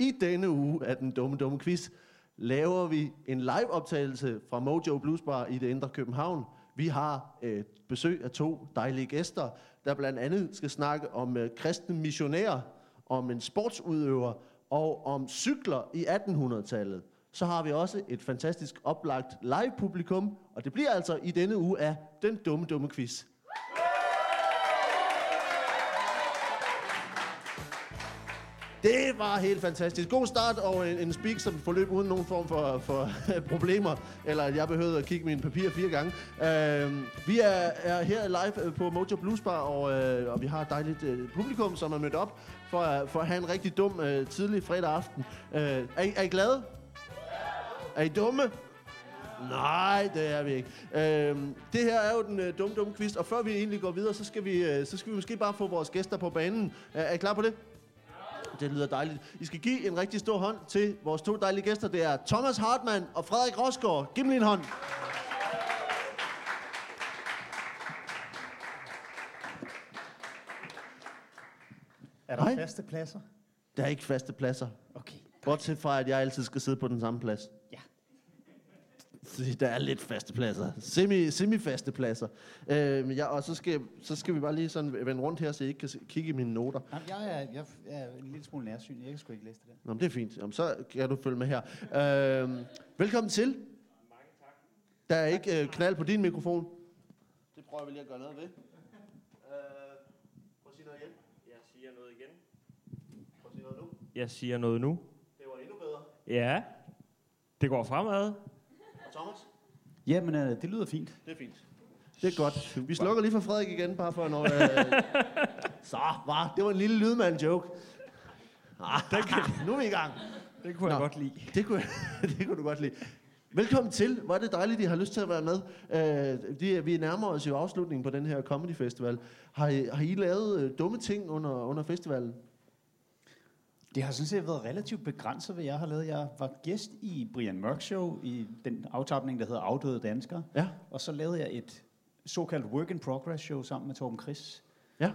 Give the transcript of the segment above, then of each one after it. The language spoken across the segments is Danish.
I denne uge af den dumme, dumme quiz laver vi en live-optagelse fra Mojo Blues Bar i det indre København. Vi har øh, besøg af to dejlige gæster, der blandt andet skal snakke om øh, kristne missionærer, om en sportsudøver og om cykler i 1800-tallet. Så har vi også et fantastisk oplagt live-publikum, og det bliver altså i denne uge af den dumme, dumme quiz. Det var helt fantastisk. God start og en, en speak, som forløb uden nogen form for, for problemer, eller at jeg behøvede at kigge mine papirer fire gange. Uh, vi er, er her live øh, på Mojo Blues Bar, og, uh, og vi har et dejligt uh, publikum, som er mødt op for, uh, for at have en rigtig dum uh, tidlig fredag aften. Uh, er, I, er I glade? Er I dumme? Nej, det er vi ikke. Øhm, det her er jo den øh, dumme, dumme quiz, og før vi egentlig går videre, så skal vi, øh, så skal vi måske bare få vores gæster på banen. Er, er I klar på det? Det lyder dejligt. I skal give en rigtig stor hånd til vores to dejlige gæster. Det er Thomas Hartmann og Frederik Rosgaard. Giv dem en hånd. Er der Hej. faste pladser? Der er ikke faste pladser. Okay. Bortset fra, at jeg altid skal sidde på den samme plads. Så der er lidt faste pladser. Semi, semi-faste pladser. Øh, ja, og så skal, så skal vi bare lige sådan vende rundt her, så I ikke kan se- kigge i mine noter. Jamen, jeg, er, jeg er en lille smule nærsyn. Jeg kan sgu ikke læse det der. Nå, men det er fint. Jamen, så kan du følge med her. Øh, velkommen til. Mange tak. Der er ikke øh, knald på din mikrofon. Det prøver vi lige at gøre noget ved. Øh, prøv at sige noget igen. Jeg siger noget igen. Prøv at sige noget nu. Jeg siger noget nu. Det var endnu bedre. Ja, det går fremad. Thomas? Jamen, øh, det lyder fint. Det er fint. Det er godt. Vi slukker lige for Frederik igen, bare for når... Øh... Så, var det var en lille lydmand-joke. Ah, nu er vi i gang. Det kunne Nå. jeg godt lide. Det kunne, det kunne du godt lide. Velkommen til. Hvor er det dejligt, at I har lyst til at være med. Øh, de, vi nærmer os jo afslutningen på den her Comedy Festival. Har I, har I lavet øh, dumme ting under, under festivalen? Det har sådan set været relativt begrænset, hvad jeg har lavet. Jeg var gæst i Brian Mørk Show i den aftapning, der hedder Afdøde Danskere. Ja. Og så lavede jeg et såkaldt work in progress show sammen med Torben Chris, Ja.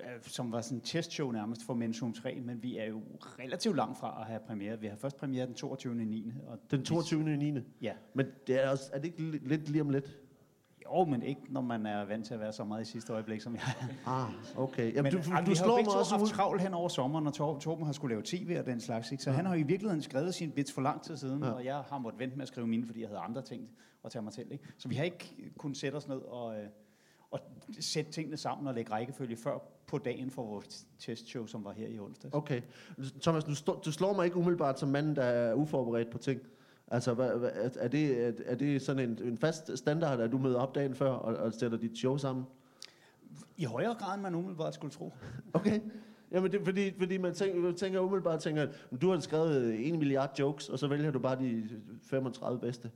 øh, som var sådan en testshow nærmest for Mensum 3, men vi er jo relativt langt fra at have premiere. Vi har først premiere den 22. 9. Og Den 22. 9. Ja. Men det er, også, er det ikke li- lidt lige om lidt? Jo, men ikke når man er vant til at være så meget i sidste øjeblik, som jeg er. Ah, okay. Jamen, Men, du, altså, du, vi du slår mig også haft ud. travlt hen over sommeren, og Tor, Torben har skulle lave tv og den slags. Ikke? Så ja. han har jo i virkeligheden skrevet sin bits for lang tid siden, Ja. og jeg har måttet vente med at skrive mine, fordi jeg havde andre ting at tage mig til. Ikke? Så vi har ikke kunnet sætte os ned og, øh, og sætte tingene sammen og lægge rækkefølge før på dagen for vores testshow, som var her i onsdag. Okay. Thomas, du, du slår mig ikke umiddelbart som manden, der er uforberedt på ting. Altså, hvad, hvad, er, det, er, det sådan en, en fast standard, at du møder op dagen før og, og sætter dit show sammen? I højere grad, end man umiddelbart skulle tro. Okay. Jamen, det fordi, fordi man tænker, tænker umiddelbart, tænker, du har skrevet en milliard jokes, og så vælger du bare de 35 bedste.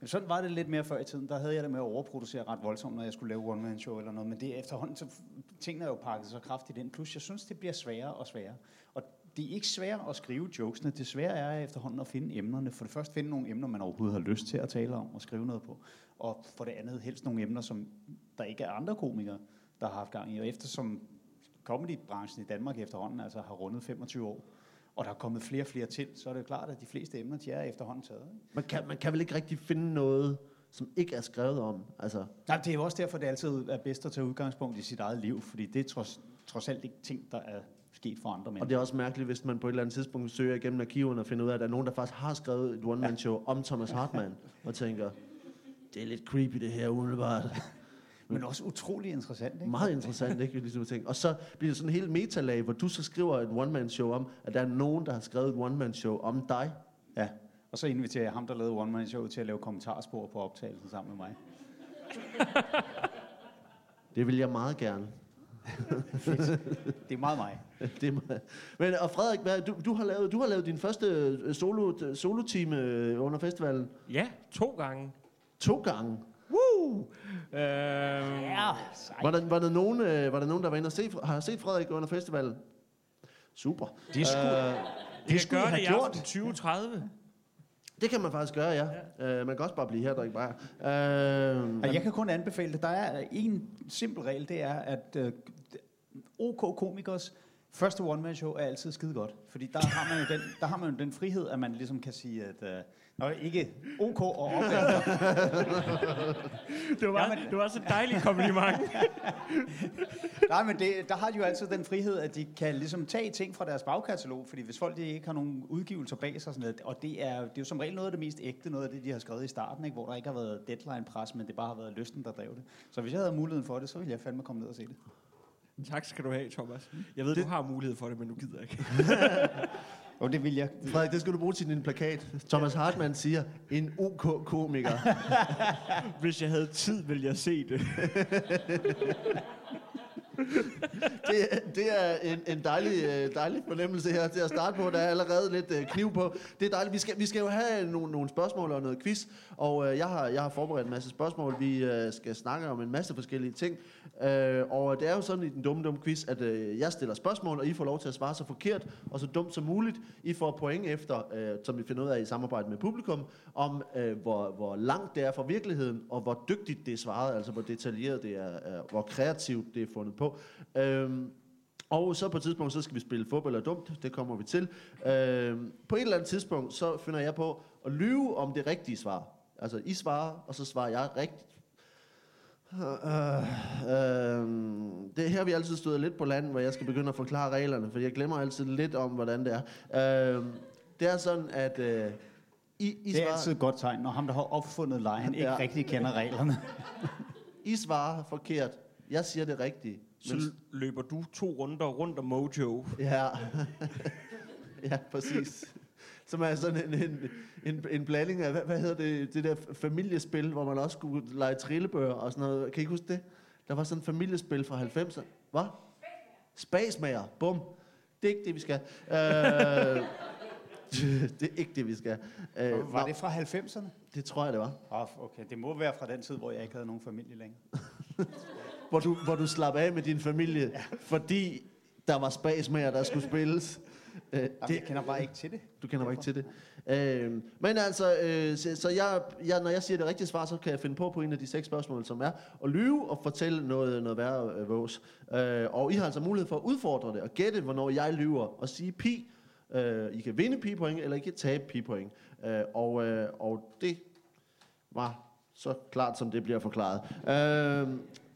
Jamen, sådan var det lidt mere før i tiden. Der havde jeg det med at overproducere ret voldsomt, når jeg skulle lave one-man-show eller noget. Men det er efterhånden, så tingene er jo pakket så kraftigt ind. Plus, jeg synes, det bliver sværere og sværere. Og det er ikke svært at skrive jokesene. Det svære er efterhånden at finde emnerne. For det første finde nogle emner, man overhovedet har lyst til at tale om og skrive noget på. Og for det andet helst nogle emner, som der ikke er andre komikere, der har haft gang i. Og eftersom comedybranchen i Danmark efterhånden altså har rundet 25 år, og der er kommet flere og flere til, så er det jo klart, at de fleste emner, de er efterhånden taget. Ikke? Man kan, man kan vel ikke rigtig finde noget, som ikke er skrevet om? Altså, Nej, det er jo også derfor, det altid er bedst at tage udgangspunkt i sit eget liv, fordi det er trods, trods alt ikke ting, der er sket for andre og mennesker. det er også mærkeligt, hvis man på et eller andet tidspunkt søger igennem arkiverne og finder ud af, at der er nogen, der faktisk har skrevet et one-man-show om Thomas Hartmann, og tænker, det er lidt creepy det her umiddelbart. Men også utrolig interessant, ikke? Meget interessant, ikke? Ligesom at tænke. Og så bliver det sådan en helt metalag, hvor du så skriver et one-man-show om, at der er nogen, der har skrevet et one-man-show om dig. Ja. Og så inviterer jeg ham, der lavede One Man Show, til at lave kommentarspor på optagelsen sammen med mig. Det vil jeg meget gerne. Det er meget mig. det er meget. Men, og Frederik, hvad, du, du, har lavet, du har lavet din første øh, solo, solo-team øh, under festivalen Ja, to gange. to gange. Woo! Øh, Ja, Var der, var der, nogen, øh, var der nogen, der var inde og se, har set Frederik under festivalen? Super. det skulle, Øh, det skulle gør I det have i gjort. aften 2030. det kan man faktisk gøre, ja. ja. Øh, man kan også bare blive her og drikke bajer. Øh, Og jeg kan kun anbefale det. Der er en simpel regel, det er, at øh, OK Komikers Første one-man-show er altid skide godt, fordi der har man jo den, der har man jo den frihed, at man ligesom kan sige, at øh, Nå, ikke OK og opad. Det var, Ja, men- det var så dejligt kompliment. Nej, men det, der har de jo altid den frihed, at de kan ligesom tage ting fra deres bagkatalog, fordi hvis folk de ikke har nogen udgivelser bag sig, og sådan noget, og det er, det er jo som regel noget af det mest ægte, noget af det, de har skrevet i starten, ikke, hvor der ikke har været deadline-pres, men det bare har været lysten, der drev det. Så hvis jeg havde muligheden for det, så ville jeg fandme komme ned og se det. tak skal du have, Thomas. Jeg ved, du har mulighed for det, men du gider ikke. Og det vil jeg. Frederik, det skal du bruge til din plakat. Thomas Hartmann siger, en OK-komiker. Hvis jeg havde tid, ville jeg se det. det, det er en, en dejlig, øh, dejlig fornemmelse her til at starte på. Der er allerede lidt øh, kniv på. Det er dejligt. Vi skal, vi skal jo have nogle, nogle spørgsmål og noget quiz, og øh, jeg, har, jeg har forberedt en masse spørgsmål. Vi øh, skal snakke om en masse forskellige ting. Øh, og det er jo sådan i den dumme, dumme quiz, at øh, jeg stiller spørgsmål, og I får lov til at svare så forkert og så dumt som muligt. I får point efter, øh, som vi finder ud af i samarbejde med publikum, om øh, hvor, hvor langt det er fra virkeligheden, og hvor dygtigt det er svaret, altså hvor detaljeret det er, er hvor kreativt det er fundet på. Øhm, og så på et tidspunkt, så skal vi spille fodbold eller dumt. Det kommer vi til. Øhm, på et eller andet tidspunkt, så finder jeg på at lyve om det rigtige svar. Altså, I svarer, og så svarer jeg rigtigt. Øh, øh, det er her, vi altid støder lidt på land, hvor jeg skal begynde at forklare reglerne, for jeg glemmer altid lidt om, hvordan det er. Øh, det er sådan, at øh, I, I, Det er svarer, altid et godt tegn, når ham, der har opfundet lejen, ikke Ja. rigtig kender reglerne. I svarer forkert. Jeg siger det rigtige. Så Men løber du to runder rundt om Mojo. Ja, ja præcis. Som er sådan en, en, en, en blanding af, hvad, hvad hedder det, det der familiespil, hvor man også kunne lege trillebøger og sådan noget. Kan I ikke huske det? Der var sådan et familiespil fra 90'erne. Hvad? Spasmager. Bum. Det er ikke det, vi skal. Øh, det er ikke det, vi skal. Øh, Var nå, det fra 90'erne? det tror jeg, det var. Oh, okay, det må være fra den tid, hvor jeg ikke havde nogen familie længere. Hvor du, hvor du slap af med din familie, ja. fordi der var spasmager, der skulle spilles. Øh, Jamen, jeg kender bare ikke til det. Du kender mig ikke til det. Øh, men altså, øh, så, så jeg, jeg, når jeg siger det rigtige svar, så kan jeg finde på på en af de seks spørgsmål, som er at lyve og fortælle noget, noget værre øh, vås. Øh, og I har altså mulighed for at udfordre det og gætte, hvornår jeg lyver og sige pi. Øh, I kan vinde pi-point, eller I kan tabe pi-point. Øh, og, øh, og det var så klart, som det bliver forklaret. Øh,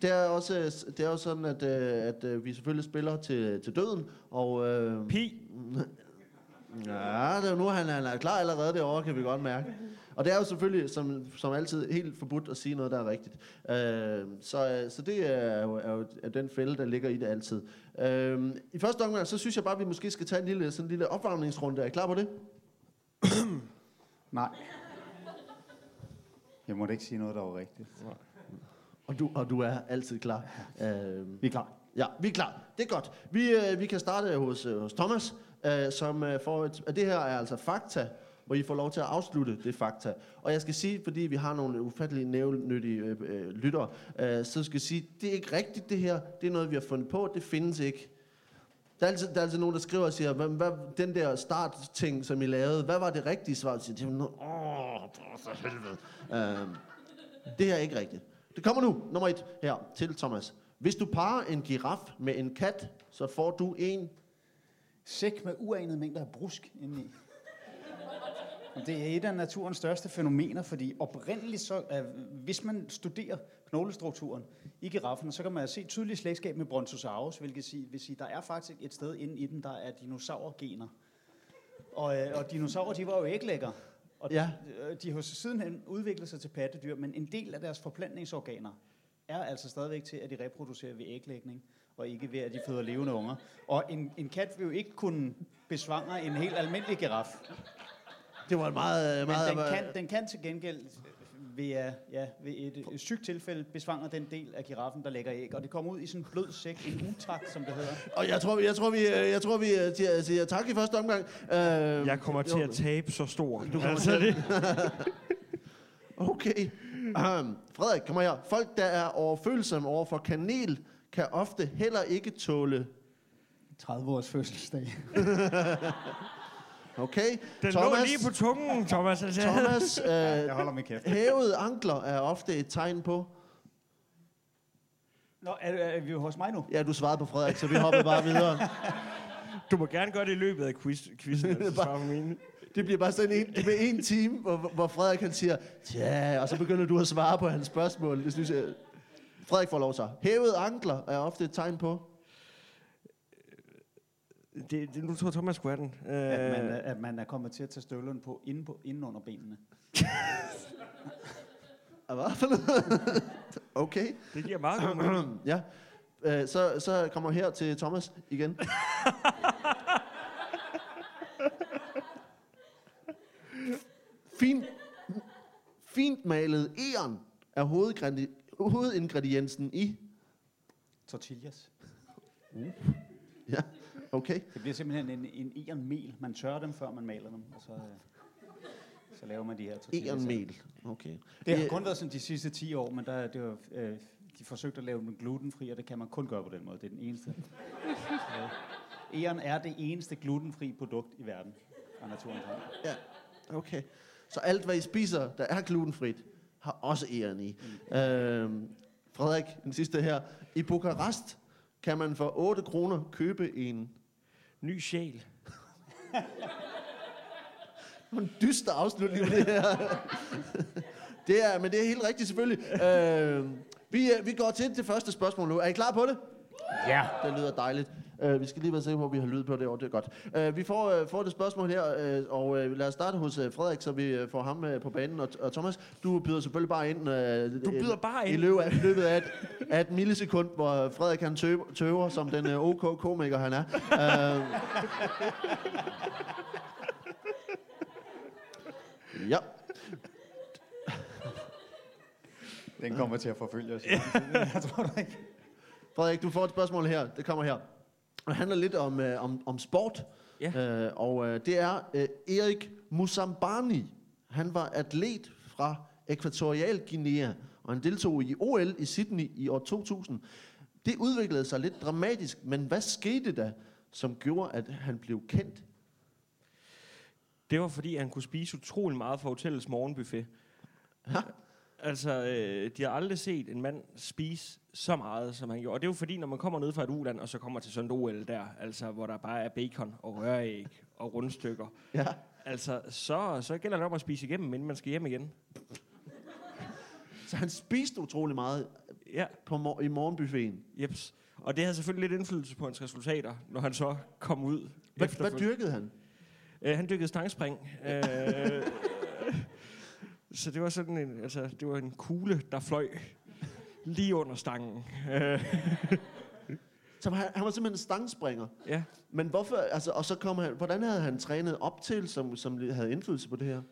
det er også det er også sådan, at, øh, at øh, vi selvfølgelig spiller til, til døden. Og, øh, Pi. Ja, det er jo nu, han, han er klar allerede derovre, kan vi godt mærke. Og det er jo selvfølgelig, som, som altid, helt forbudt at sige noget, der er rigtigt. Øh, så, så det er jo, er jo er den fælde, der ligger i det altid. Øh, I første omgang, så synes jeg bare, at vi måske skal tage en lille, sådan en lille opvarmningsrunde. Er I klar på det? Nej. Jeg måtte ikke sige noget, der var rigtigt. Og du, og du er altid klar. Øh, Vi er klar. Ja, vi er klar. Det er godt. Vi, øh, vi kan starte hos, øh, hos Thomas, øh, som øh, får et... Og det her er altså fakta, hvor I får lov til at afslutte det fakta. Og jeg skal sige, fordi vi har nogle ufattelige nævnyttige øh, øh, lyttere, øh, så skal jeg sige, det er ikke rigtigt det her. Det er noget, vi har fundet på. Det findes ikke. Der er altid, der er altid nogen, der skriver og siger, hvad, hvad, den der startting, som I lavede, hvad var det rigtige svar? Jeg siger, det var noget, åh, for helvede. Øh, det her er ikke rigtigt. Det kommer nu, nummer et, her til Thomas. Hvis du parer en giraf med en kat, så får du en... Sæk med uanede mængder af brusk indeni. Og Det er et af naturens største fænomener, fordi oprindeligt så, at hvis man studerer knoglestrukturen i giraffen, så kan man se tydeligt slægtskab med Brontosaurus, hvilket sige, vil sige, der er faktisk et sted inde i den, der er dinosaurgener. Og, øh, og dinosaurer, de var jo æglægger. Og Ja. ja. de har sidenhen udviklet sig til pattedyr, men en del af deres forplantningsorganer er altså stadigvæk til, at de reproducerer ved æglægning, og ikke ved, at de føder levende unger. Og en, en kat vil jo ikke kunne besvangre en helt almindelig giraf. Det var et meget... Men meget den kan, den kan til gengæld ved, ja, ja, ved et, et sygt tilfælde besvanger den del af giraffen, der lægger æg. Og det kommer ud i sådan en blød sæk, en utakt, som det hedder. Og jeg tror, vi, jeg tror, vi, øh, jeg tror, vi øh, siger, siger tak i første omgang. Øh, Jeg kommer til jo, at tabe så stor. Du kommer altså, til det. Okay. Um, Frederik, kom her. Folk, der er overfølsomme over for kanel, kan ofte heller ikke tåle... 30 års fødselsdag. Okay. Den lå lige på tungen, Thomas. Altså, Thomas, øh, Jeg holder min kæft. hævede ankler er ofte et tegn på... Nå, er, er vi hos mig nu? Ja, du svarede på Frederik, så vi hopper bare videre. Du må gerne gøre det i løbet af quiz, quizzen, altså, mine. Det bliver bare sådan en, det bliver en time, hvor, hvor Frederik han siger, ja, og så begynder du at svare på hans spørgsmål. Det synes jeg, Frederik får lov så. Hævede ankler er ofte et tegn på. Det, det, nu tror Thomas skulle have den. At man, Øh, er- at man er kommet til at tage støvlerne på inden, på, inden under benene. Hvad for noget? okay. det giver meget god mening. Ja. Øh, så, så kommer her til Thomas igen. Fint, fint malet eren er hovedingrediensen i... Tortillas. Ja, okay. Det bliver simpelthen en, en erenmel. Man tørrer dem, før man maler dem, og så, øh, så laver man de her tortillas. Erenmel. Okay. Det har kun været sådan de sidste 10 år, men der, det var, øh, de forsøgte at lave dem glutenfri, og det kan man kun gøre på den måde. Det er den eneste. Eren er det eneste glutenfri produkt i verden naturens hånd. Ja, okay. Så alt, hvad I spiser, der er glutenfrit, har også æren i. Mm. Øhm, Frederik, den sidste her. I Bukarest kan man for 8 kroner købe en, Ny sjæl. en dyster afslutning det her. det er, men det er helt rigtigt selvfølgelig. Øhm, vi, øh, vi går til det første spørgsmål nu. Er I klar på det? Ja. Det lyder dejligt. Uh, vi skal lige være sikre på, at vi har lyd på det år. Det er godt. Uh, vi får, uh, får det spørgsmål her, uh, og uh, lad os starte hos uh, Frederik, så vi uh, får ham uh, på banen. Og, og Thomas, du byder selvfølgelig bare ind. Uh, Du byder bare I ind. løbet af, i løbet af, et, af et millisekund, hvor Frederik han tøver, tøver som den uh, OK komiker han er. Uh, ja. Den kommer til at forfølge os. Jeg tror ikke. Frederik, du får et spørgsmål her. Det kommer her. Det handler lidt om, øh, om, om sport. Ja. Øh, og øh, det er øh, Erik Musambani. Han var atlet fra Ækvatorial Guinea, og han deltog i OL i Sydney i år 2000. Det udviklede sig lidt dramatisk, men hvad skete der, som gjorde, at han blev kendt? Det var fordi, han kunne spise utrolig meget fra hotellets morgenbuffet. Ja. Altså, øh, de har aldrig set en mand spise så meget, som han gjorde. Og det er jo fordi, når man kommer ned fra et uland, og så kommer til sådan et OL der, altså, hvor der bare er bacon og røræg og rundstykker, Ja. altså, så, så gælder det om at spise igennem, inden man skal hjem igen. Så han spiste utrolig meget Ja, på mor- i morgenbuffeten. jeps. Og det havde selvfølgelig lidt indflydelse på hans resultater, når han så kom ud. Hvad, hvad dyrkede han? Øh, han dykkede stangspring. Øh, så det var sådan en, altså, det var en kugle, der fløj lige under stangen. Så han, han var simpelthen en stangspringer. ja. Men hvorfor, altså, og så kom han, hvordan havde han trænet op til, som, som havde indflydelse på det her?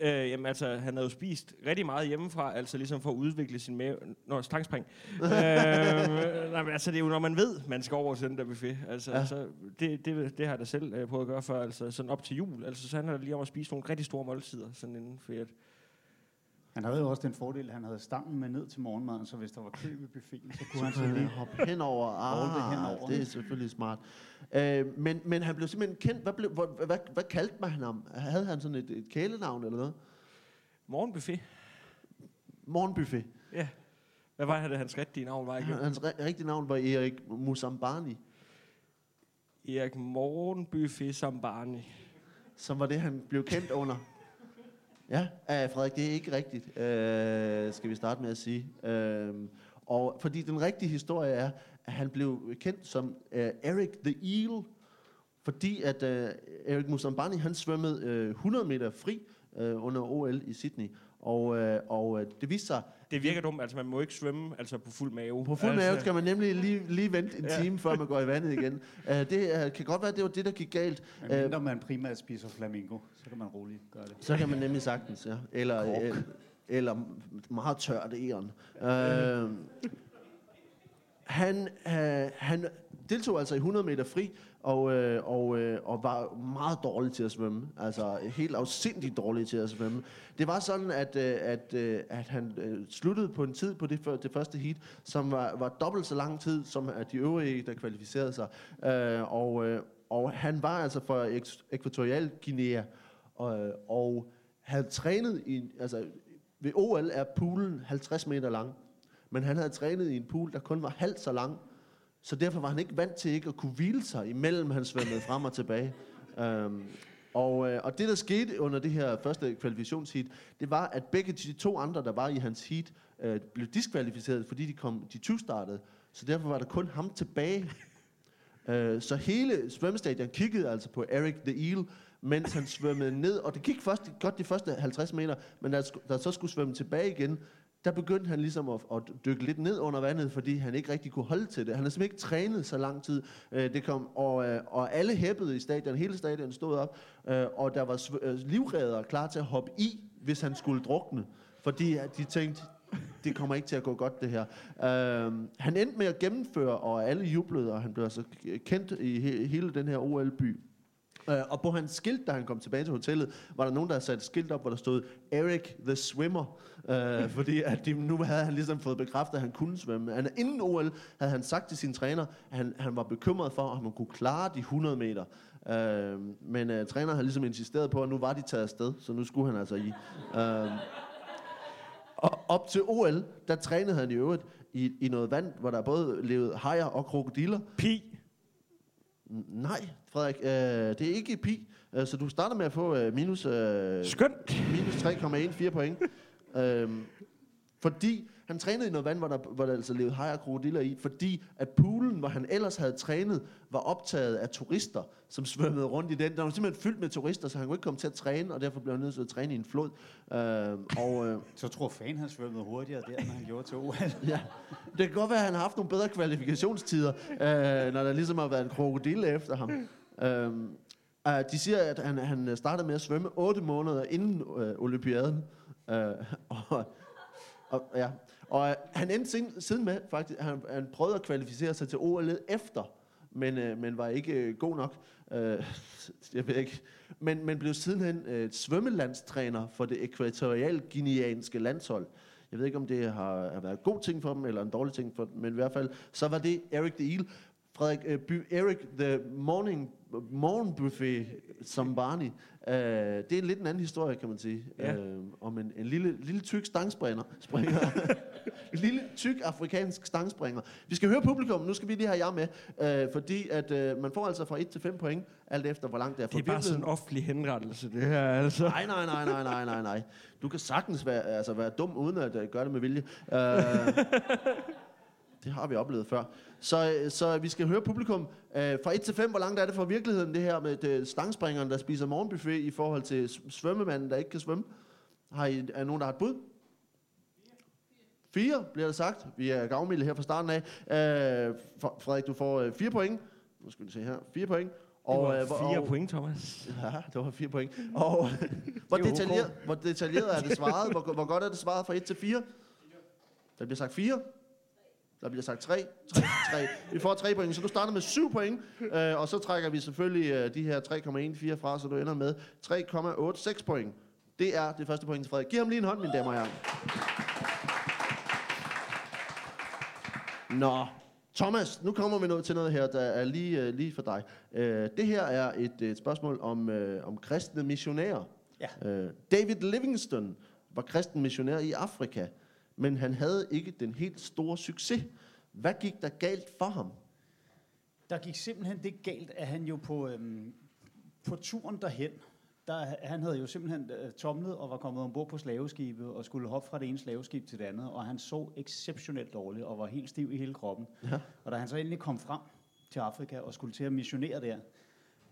Øh, jamen altså, han havde jo spist rigtig meget hjemmefra, altså ligesom for at udvikle sin mave... Nå, stangspring. øh, nej, men altså, det er jo, når man ved, man skal over til den der buffet. Altså, Ja. ja. så det, det, det har jeg da selv øh, prøvet at gøre før, altså sådan op til jul. Altså, så han har lige om at spise nogle rigtig store måltider, sådan inden for et, Han havde jo også den fordel, at han havde stangen med ned til morgenmaden, så hvis der var kø ved buffeten, så kunne han Så lige... hoppe henover. Ah, henover. det er selvfølgelig smart. Øh, men, men han blev simpelthen kendt. Hvad, blev, hvad, hvad, hvad kaldte man ham? Havde han sådan et, et kælenavn eller noget? morgenbuffet. Morgenbuffet. Ja. Hvad var det, hans rigtige navn var igen? Hans ri- rigtige navn var Erik Musambani, Erik Morgenbuffet Sambani. som var det, han blev kendt under. Ja, uh, Frederik, det er ikke rigtigt, uh, skal vi starte med at sige. Uh, og fordi den rigtige historie er, at han blev kendt som uh, Eric the Eel, fordi at uh, Erik Musambani, han svømmede uh, 100 meter fri uh, under OL i Sydney. Og, uh, og uh, det viste sig, Det virker dumt, altså man må ikke svømme altså på fuld mave. på fuld altså, mave skal man nemlig lige, lige vente en Ja. time, før man går i vandet igen. Uh, det uh, kan godt være, at det var det, der gik galt. Men Øh, mindre man primært spiser flamingo, så kan man roligt gøre det. Så kan man nemlig sagtens, ja. Eller, Krok. eller, eller meget tørt æren. Øh, han, øh, han deltog altså i 100 meter fri, og, øh, og, øh, og var meget dårlig til at svømme. Altså helt afsindigt dårlig til at svømme. Det var sådan, at, øh, at, øh, at han øh, sluttede på en tid på det, før- det første heat, som var, var dobbelt så lang tid, som at de øvrige, der kvalificerede sig. Øh, og, øh, og han var altså fra Ekvatorial Ækvatorial Guinea, og, og havde trænet i, altså ved OL er poolen 50 meter lang, men han havde trænet i en pool, der kun var halvt så lang, så derfor var han ikke vant til ikke at kunne hvile sig, imellem han svømmede frem og tilbage. Øhm, og, øh, og det, der skete under det her første kvalifikationsheat, det var, at begge de to andre, der var i hans heat, øh, blev diskvalificeret, fordi de kom de 20 startede. Så derfor var der kun ham tilbage. Øh, så hele svømmestadion kiggede altså på Eric the Eel, mens han svømmede ned. Og det gik først godt de første 50 meter, men da der så skulle svømme tilbage igen, der begyndte han ligesom at, at dykke lidt ned under vandet, fordi han ikke rigtig kunne holde til det. Han har simpelthen ikke trænet så lang tid. Øh, det kom, og, øh, og alle hæppede i stadion, hele stadion stod op, øh, og der var øh, livredder klar til at hoppe i, hvis han skulle drukne. Fordi de tænkte, det kommer ikke til at gå godt, det her. Øh, han endte med at gennemføre, og alle jublede, og han blev altså kendt i he- hele den her OL-by. Uh, og på hans skilt, da han kom tilbage til hotellet, var der nogen, der havde sat et skilt op, hvor der stod Eric the Swimmer. Uh, fordi at de, nu havde han ligesom fået bekræftet, at han kunne svømme. Han, inden OL havde han sagt til sin træner, at han, han var bekymret for, at man kunne klare de 100 meter. Uh, men uh, træneren havde ligesom insisteret på, at nu var de taget afsted, så nu skulle han altså i. Uh, og op til OL, der trænede han i øvrigt i, i noget vand, hvor der både levede hajer og krokodiller. Pi. Nej, Frederik, øh, det er ikke pi. Øh, så du starter med at få øh, minus, øh, Skønt. minus 3,14 point. øh, fordi han trænede i noget vand, hvor der, hvor der altså levede hajer og krokodiller i, fordi at poolen, hvor han ellers havde trænet, var optaget af turister, som svømmede rundt i den. Der var simpelthen fyldt med turister, så han kunne ikke komme til at træne, og derfor blev han nødt til at træne i en flod. Øh, og, øh, Så tror fan, han svømmede hurtigere der, end han gjorde til OL. ja. Det kan godt være, at han har haft nogle bedre kvalifikationstider, øh, når der ligesom har været en krokodille efter ham. Øh, uh, de siger, at han, han startede med at svømme 8 måneder inden øh, olympiaden. Øh, og, og, ja og øh, han endte siden, siden med, faktisk, han, han prøvede at kvalificere sig til OL efter, men, øh, men var ikke øh, god nok. Øh, jeg ved ikke. Men, men blev sidenhen øh, svømmelandstræner for det ekvatorial-guineanske landshold. Jeg ved ikke, om det har, har været en god ting for dem, eller en dårlig ting for dem, men i hvert fald, så var det Eric the Eel. Frederik, øh, by, Eric the Morning, morning Buffet som Øh, det er en lidt en anden historie, kan man sige. Ja. Øh, om en, en lille, lille tyk stangspringer. Springer. en lille tyk afrikansk stangspringer. Vi skal høre publikum. Nu skal vi lige have jer med. Øh, fordi at øh, man får altså fra 1 til 5 point, alt efter hvor langt det er Det er bare sådan en offentlig henrettelse, det her, altså. Nej, nej, nej, nej, nej, nej, nej. Du kan sagtens være, altså være dum, uden at uh, gøre det med vilje. Uh, det har vi oplevet før. Så, så vi skal høre publikum. Uh, fra 1 til 5, hvor langt er det fra virkeligheden, det her med det stangspringeren, der spiser morgenbuffet, i forhold til svømmemanden, der ikke kan svømme? Har I, er nogen, der har et bud? Fire, bliver det sagt. Vi er gavmilde her fra starten af. Uh, Frederik, du får uh, fire point. Nu skal vi se her. Fire point. Og, øh, det var fire og- point, Thomas. Ja, det var fire point. Og hvor, Det er detaljeret, hvor detaljeret er det svaret? Hvor, hvor godt er det svaret fra 1 til 4? Der bliver sagt 4. Der bliver sagt 3. 3, 3. Vi får 3 point, så du starter med 7 point. Øh, og så trækker vi selvfølgelig øh, de her 3,14 fra, så du ender med 3,86 point. Det er det første point til Frederik. Giv ham lige en hånd, mine damer og herrer. Nå, Thomas, nu kommer vi noget til noget her, der er lige, øh, lige for dig. Øh, det her er et, et spørgsmål om, øh, om kristne missionærer. Ja. Øh, David Livingstone var kristen missionær i Afrika, men han havde ikke den helt store succes. Hvad gik der galt for ham? Der gik simpelthen det galt, at han jo på, øhm, på turen derhen, der, han havde jo simpelthen øh, tomlet og var kommet ombord på slaveskibet og skulle hoppe fra det ene slaveskib til det andet, og han så exceptionelt dårligt og var helt stiv i hele kroppen. Ja. Og da han så endelig kom frem til Afrika og skulle til at missionere der,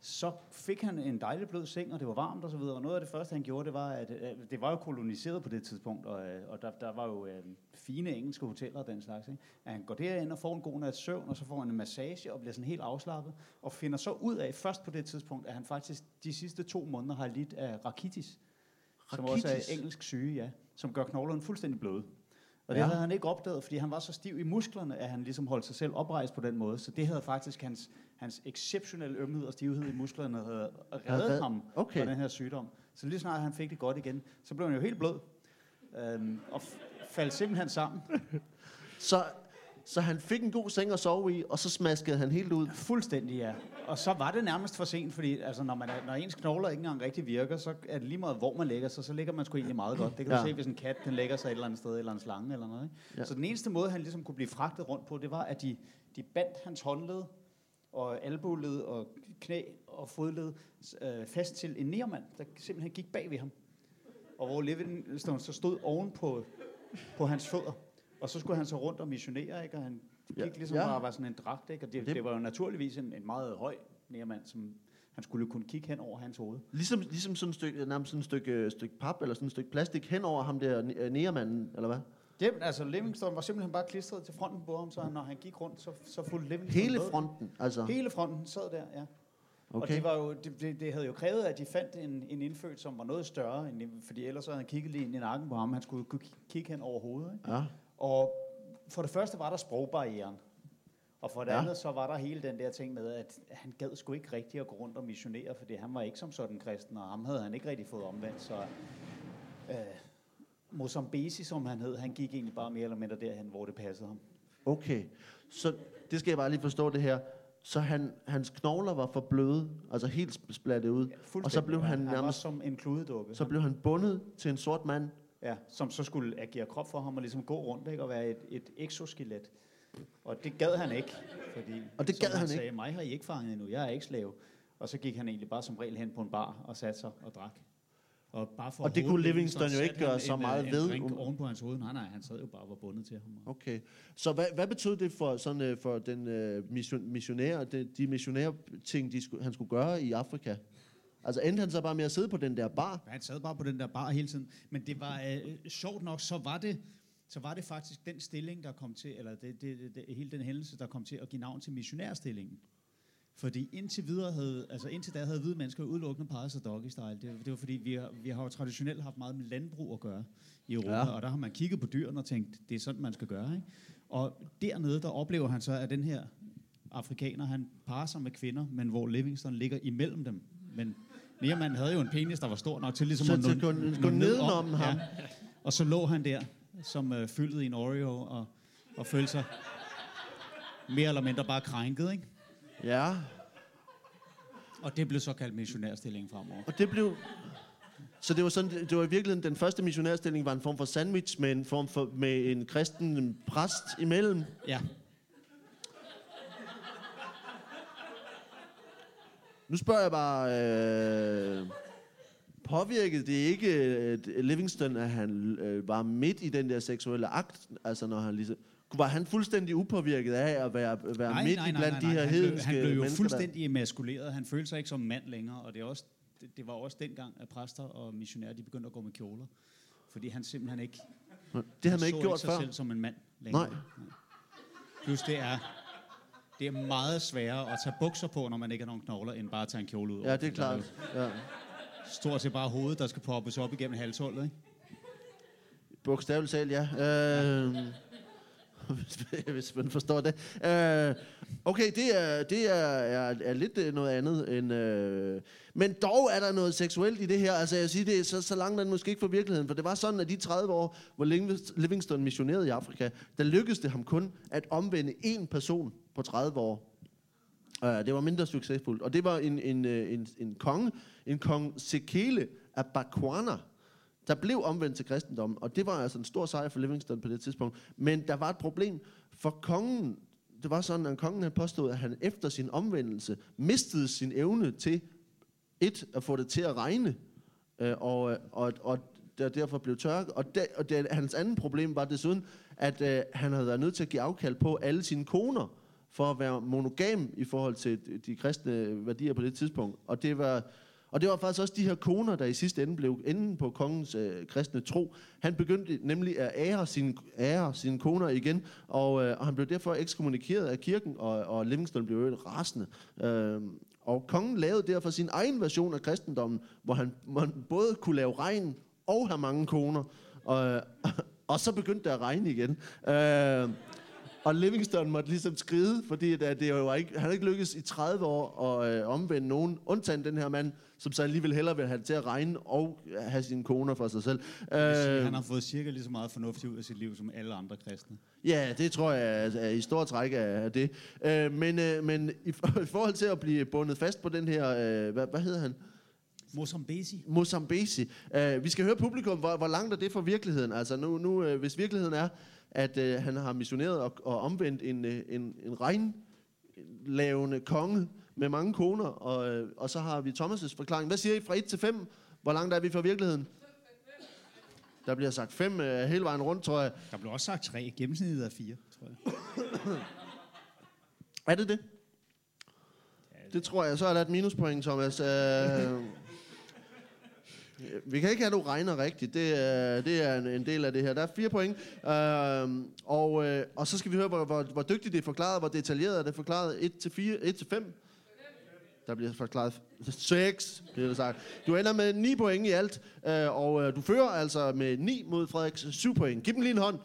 så fik han en dejlig blød seng, og det var varmt og så videre. Og noget af det første, han gjorde, det var, at øh, det var jo koloniseret på det tidspunkt, og, øh, og der, der var jo øh, fine engelske hoteller og den slags. Ikke? At han går derind og får en god nats søvn, og så får han en massage og bliver sådan helt afslappet, og finder så ud af først på det tidspunkt, at han faktisk de sidste to måneder har lidt af rakitis, som også Rakitis? er engelsk syge, ja, som gør knoglerne fuldstændig bløde. Og det ja. havde han ikke opdaget, fordi han var så stiv i musklerne, at han ligesom holdt sig selv oprejst på den måde. Så det havde faktisk hans, hans exceptionelle ømhed og stivhed i musklerne havde reddet ham okay. fra den her sygdom. Så lige snart han fik det godt igen, så blev han jo helt blød. Øhm, og faldt simpelthen sammen. Så, så han fik en god seng at sove i, og så smaskede han helt ud. Fuldstændig, ja. Og så var det nærmest for sent, fordi altså, når, man er, når ens knogler ikke engang rigtig virker, så er det lige meget, hvor man lægger sig, så ligger man sgu egentlig meget godt. Det kan Ja. du se, hvis en kat den lægger sig et eller andet sted, eller en slange eller noget. Ikke? Ja. Så den eneste måde, han ligesom kunne blive fragtet rundt på, det var, at de, de bandt hans håndled og albuled og knæ og fodled øh, fast til en nærmand, der simpelthen gik bag ved ham. Og hvor Livingstone så stod oven på, på hans fødder. Og så skulle han så rundt og missionere, ikke? og han gik Ja. ligesom Ja. bare var sådan en dragt. Ikke? Og det, Det- det var jo naturligvis en, en meget høj nærmand, som han skulle kunne kigge hen over hans hoved. Ligesom, ligesom sådan et stykke, nærmest sådan et stykke, stykke pap, eller sådan et stykke plastik hen over ham der øh, nærmanden, eller hvad? Det, altså Livingstone var simpelthen bare klistret til fronten på ham, så han, når han gik rundt, så, så fulgte Livingstone Hele med. fronten, altså. Hele fronten sad der, ja. Og Okay. det, var jo, det, det, havde jo krævet, at de fandt en, en indfødt, som var noget større, end, fordi ellers så havde han kigget lige ind i nakken på ham. Han skulle kunne kigge hen over hovedet. Ikke? Ja. Og for det første var der sprogbarrieren. Og for det ja. andet, så var der hele den der ting med, at han gad sgu ikke rigtig at gå rundt og missionere, fordi han var ikke som sådan kristen, og ham havde han ikke rigtig fået omvendt. Så øh, Mozambesi, som han hed, han gik egentlig bare mere eller mindre derhen, hvor det passede ham. Okay, så det skal jeg bare lige forstå det her. Så han, hans knogler var for bløde, altså helt sp- splattet ud. Og så blev han han var nærmest, som en kludedukke. så blev han bundet til en sort mand. Ja, som så skulle agere krop for ham og ligesom gå rundt ikke, og være et, et exoskelet. Og det gad han ikke, fordi Og det gad han sagde, mig har I ikke fanget endnu, jeg er ikke slave. Og så gik han egentlig bare som regel hen på en bar og satte sig og drak. Og, bare for Og det kunne hovedet, Livingston så jo ikke gøre så en, meget øh, ved. En oven på hans hoved. Nej, nej, han sad jo bare og var bundet til ham. Okay, så hvad, hvad betød det for, sådan, øh, for den øh, mission, missionær, de, de missionære ting, de skulle, han skulle gøre i Afrika? Altså endte han så bare med at sidde på den der bar? Han sad bare på den der bar hele tiden. Men det var øh, sjovt nok, så var det så var det faktisk den stilling, der kom til, eller det, det, det, det, hele den hændelse, der kom til at give navn til missionærstillingen. Fordi indtil videre havde, altså indtil da havde hvide mennesker udelukkende peget sig doggy style. Det, det var fordi, vi har, vi har jo traditionelt haft meget med landbrug at gøre i Europa, Ja. ja. og der har man kigget på dyrene og tænkt, det er sådan, man skal gøre. Ikke? Og dernede, der oplever han så, at den her afrikaner, han parer sig med kvinder, men hvor Livingston ligger imellem dem. Men Niermann havde jo en penis, der var stor nok til ligesom Så at nå, gå- gå ned nedenom ham. Og så lå han der, som øh, fyldet i en Oreo, og, og følte sig mere eller mindre bare krænket, ikke? Ja, Og det blev så kaldt missionærstilling fremover. og det blev... Så det var, sådan, det var i virkeligheden, den første missionærstilling var en form for sandwich med en form for, med en kristen præst imellem. Ja, Nu spørger jeg bare, øh, påvirkede det ikke øh, Livingston, at han øh, var midt i den der seksuelle akt? Altså når han ligesom, var han fuldstændig upåvirket af at være, være nej, midt nej, i nej, blandt nej, de her nej. Han blev, hedenske han blev jo mennesker? fuldstændig emaskuleret. Han følte sig ikke som mand længere, og det, er også, det, det var også dengang, at præster og missionærer de begyndte at gå med kjoler. Fordi han simpelthen ikke Det havde man så ikke gjort ikke sig før. selv som en mand længere. Nej. Plus det er, det er meget sværere at tage bukser på, når man ikke har nogen knogler, end bare at tage en kjole ud. Ja, det er klart. Ja. Stort set bare hovedet, der skal poppes op igennem halshullet, ikke? Bogstaveligt talt, ja. Øh, hvis man forstår det. Øh, okay, det er, det er, er, er lidt øh, noget andet end... Øh, men dog er der noget seksuelt i det her. Altså jeg siger, det er så, så langt er måske ikke for virkeligheden. For det var sådan, at de 30 år, hvor Livingstone Livingston missionerede i Afrika, der lykkedes det ham kun at omvende én person på 30 år. Øh, det var mindre succesfuldt. Og det var en, en, en, en, en konge, en kong Sekele af Bakwana, der blev omvendt til kristendommen. Og det var altså en stor sejr for Livingston på det tidspunkt. Men der var et problem, for kongen, det var sådan, at kongen havde påstået, at han efter sin omvendelse mistede sin evne til et, at få det til at regne, øh, og, øh, og, og der derfor blev tørke. Og, der, og der, hans anden problem var desuden, at øh, han havde været nødt til at give afkald på alle sine koner, for at være monogam i forhold til de kristne værdier på det tidspunkt. Og det var, og det var faktisk også de her koner, der i sidste ende blev enden på kongens øh, kristne tro. Han begyndte nemlig at ære sine, ære sine koner igen, og, øh, og han blev derfor ekskommunikeret af kirken, og, og Livingstone blev jo rasende. Øh, og kongen lavede derfor sin egen version af kristendommen, hvor han, man både kunne lave regn og have mange koner. Og, og så begyndte det at regne igen. Øh, og Livingston måtte ligesom skride, fordi det, det var ikke, han havde ikke lykkes i 30 år at øh, omvende nogen, undtagen den her mand, som så alligevel hellere vil have det til at regne og have sine koner for sig selv. Vil sige, Øh, han har fået cirka lige så meget fornuft ud af sit liv som alle andre kristne. Ja, det tror jeg er, er i stor træk af af det. Øh, men øh, men i, i forhold til at blive bundet fast på den her, øh, hvad, hvad hedder han? Mozambesi. Mozambesi. Uh, vi skal høre publikum, hvor, hvor langt er det fra virkeligheden? Altså nu, nu uh, hvis virkeligheden er, at øh, han har missioneret og, og omvendt en, øh, en, en regnlavende konge med mange koner, og, øh, og så har vi Thomas' forklaring. Hvad siger I fra 1 til 5? Hvor langt er vi fra virkeligheden? Der bliver sagt 5 øh, hele vejen rundt, tror jeg. Der blev også sagt tre. Gennemsnittet er fire, tror jeg. Er det det? Det tror jeg. Så er der et minuspoint, Thomas. Øh, vi kan ikke have, at du regner rigtigt. Det er, det er en, en del af det her. Der er fire point. Øh, og, øh, og så skal vi høre, hvor, hvor, hvor dygtigt det er forklaret, hvor detaljeret er det forklaret. 1 til 4, 1 til 5. Der bliver forklaret 6, bliver det sagt. Du ender med 9 point i alt, øh, og øh, du fører altså med 9 mod Frederiks 7 point. Giv dem lige en hånd.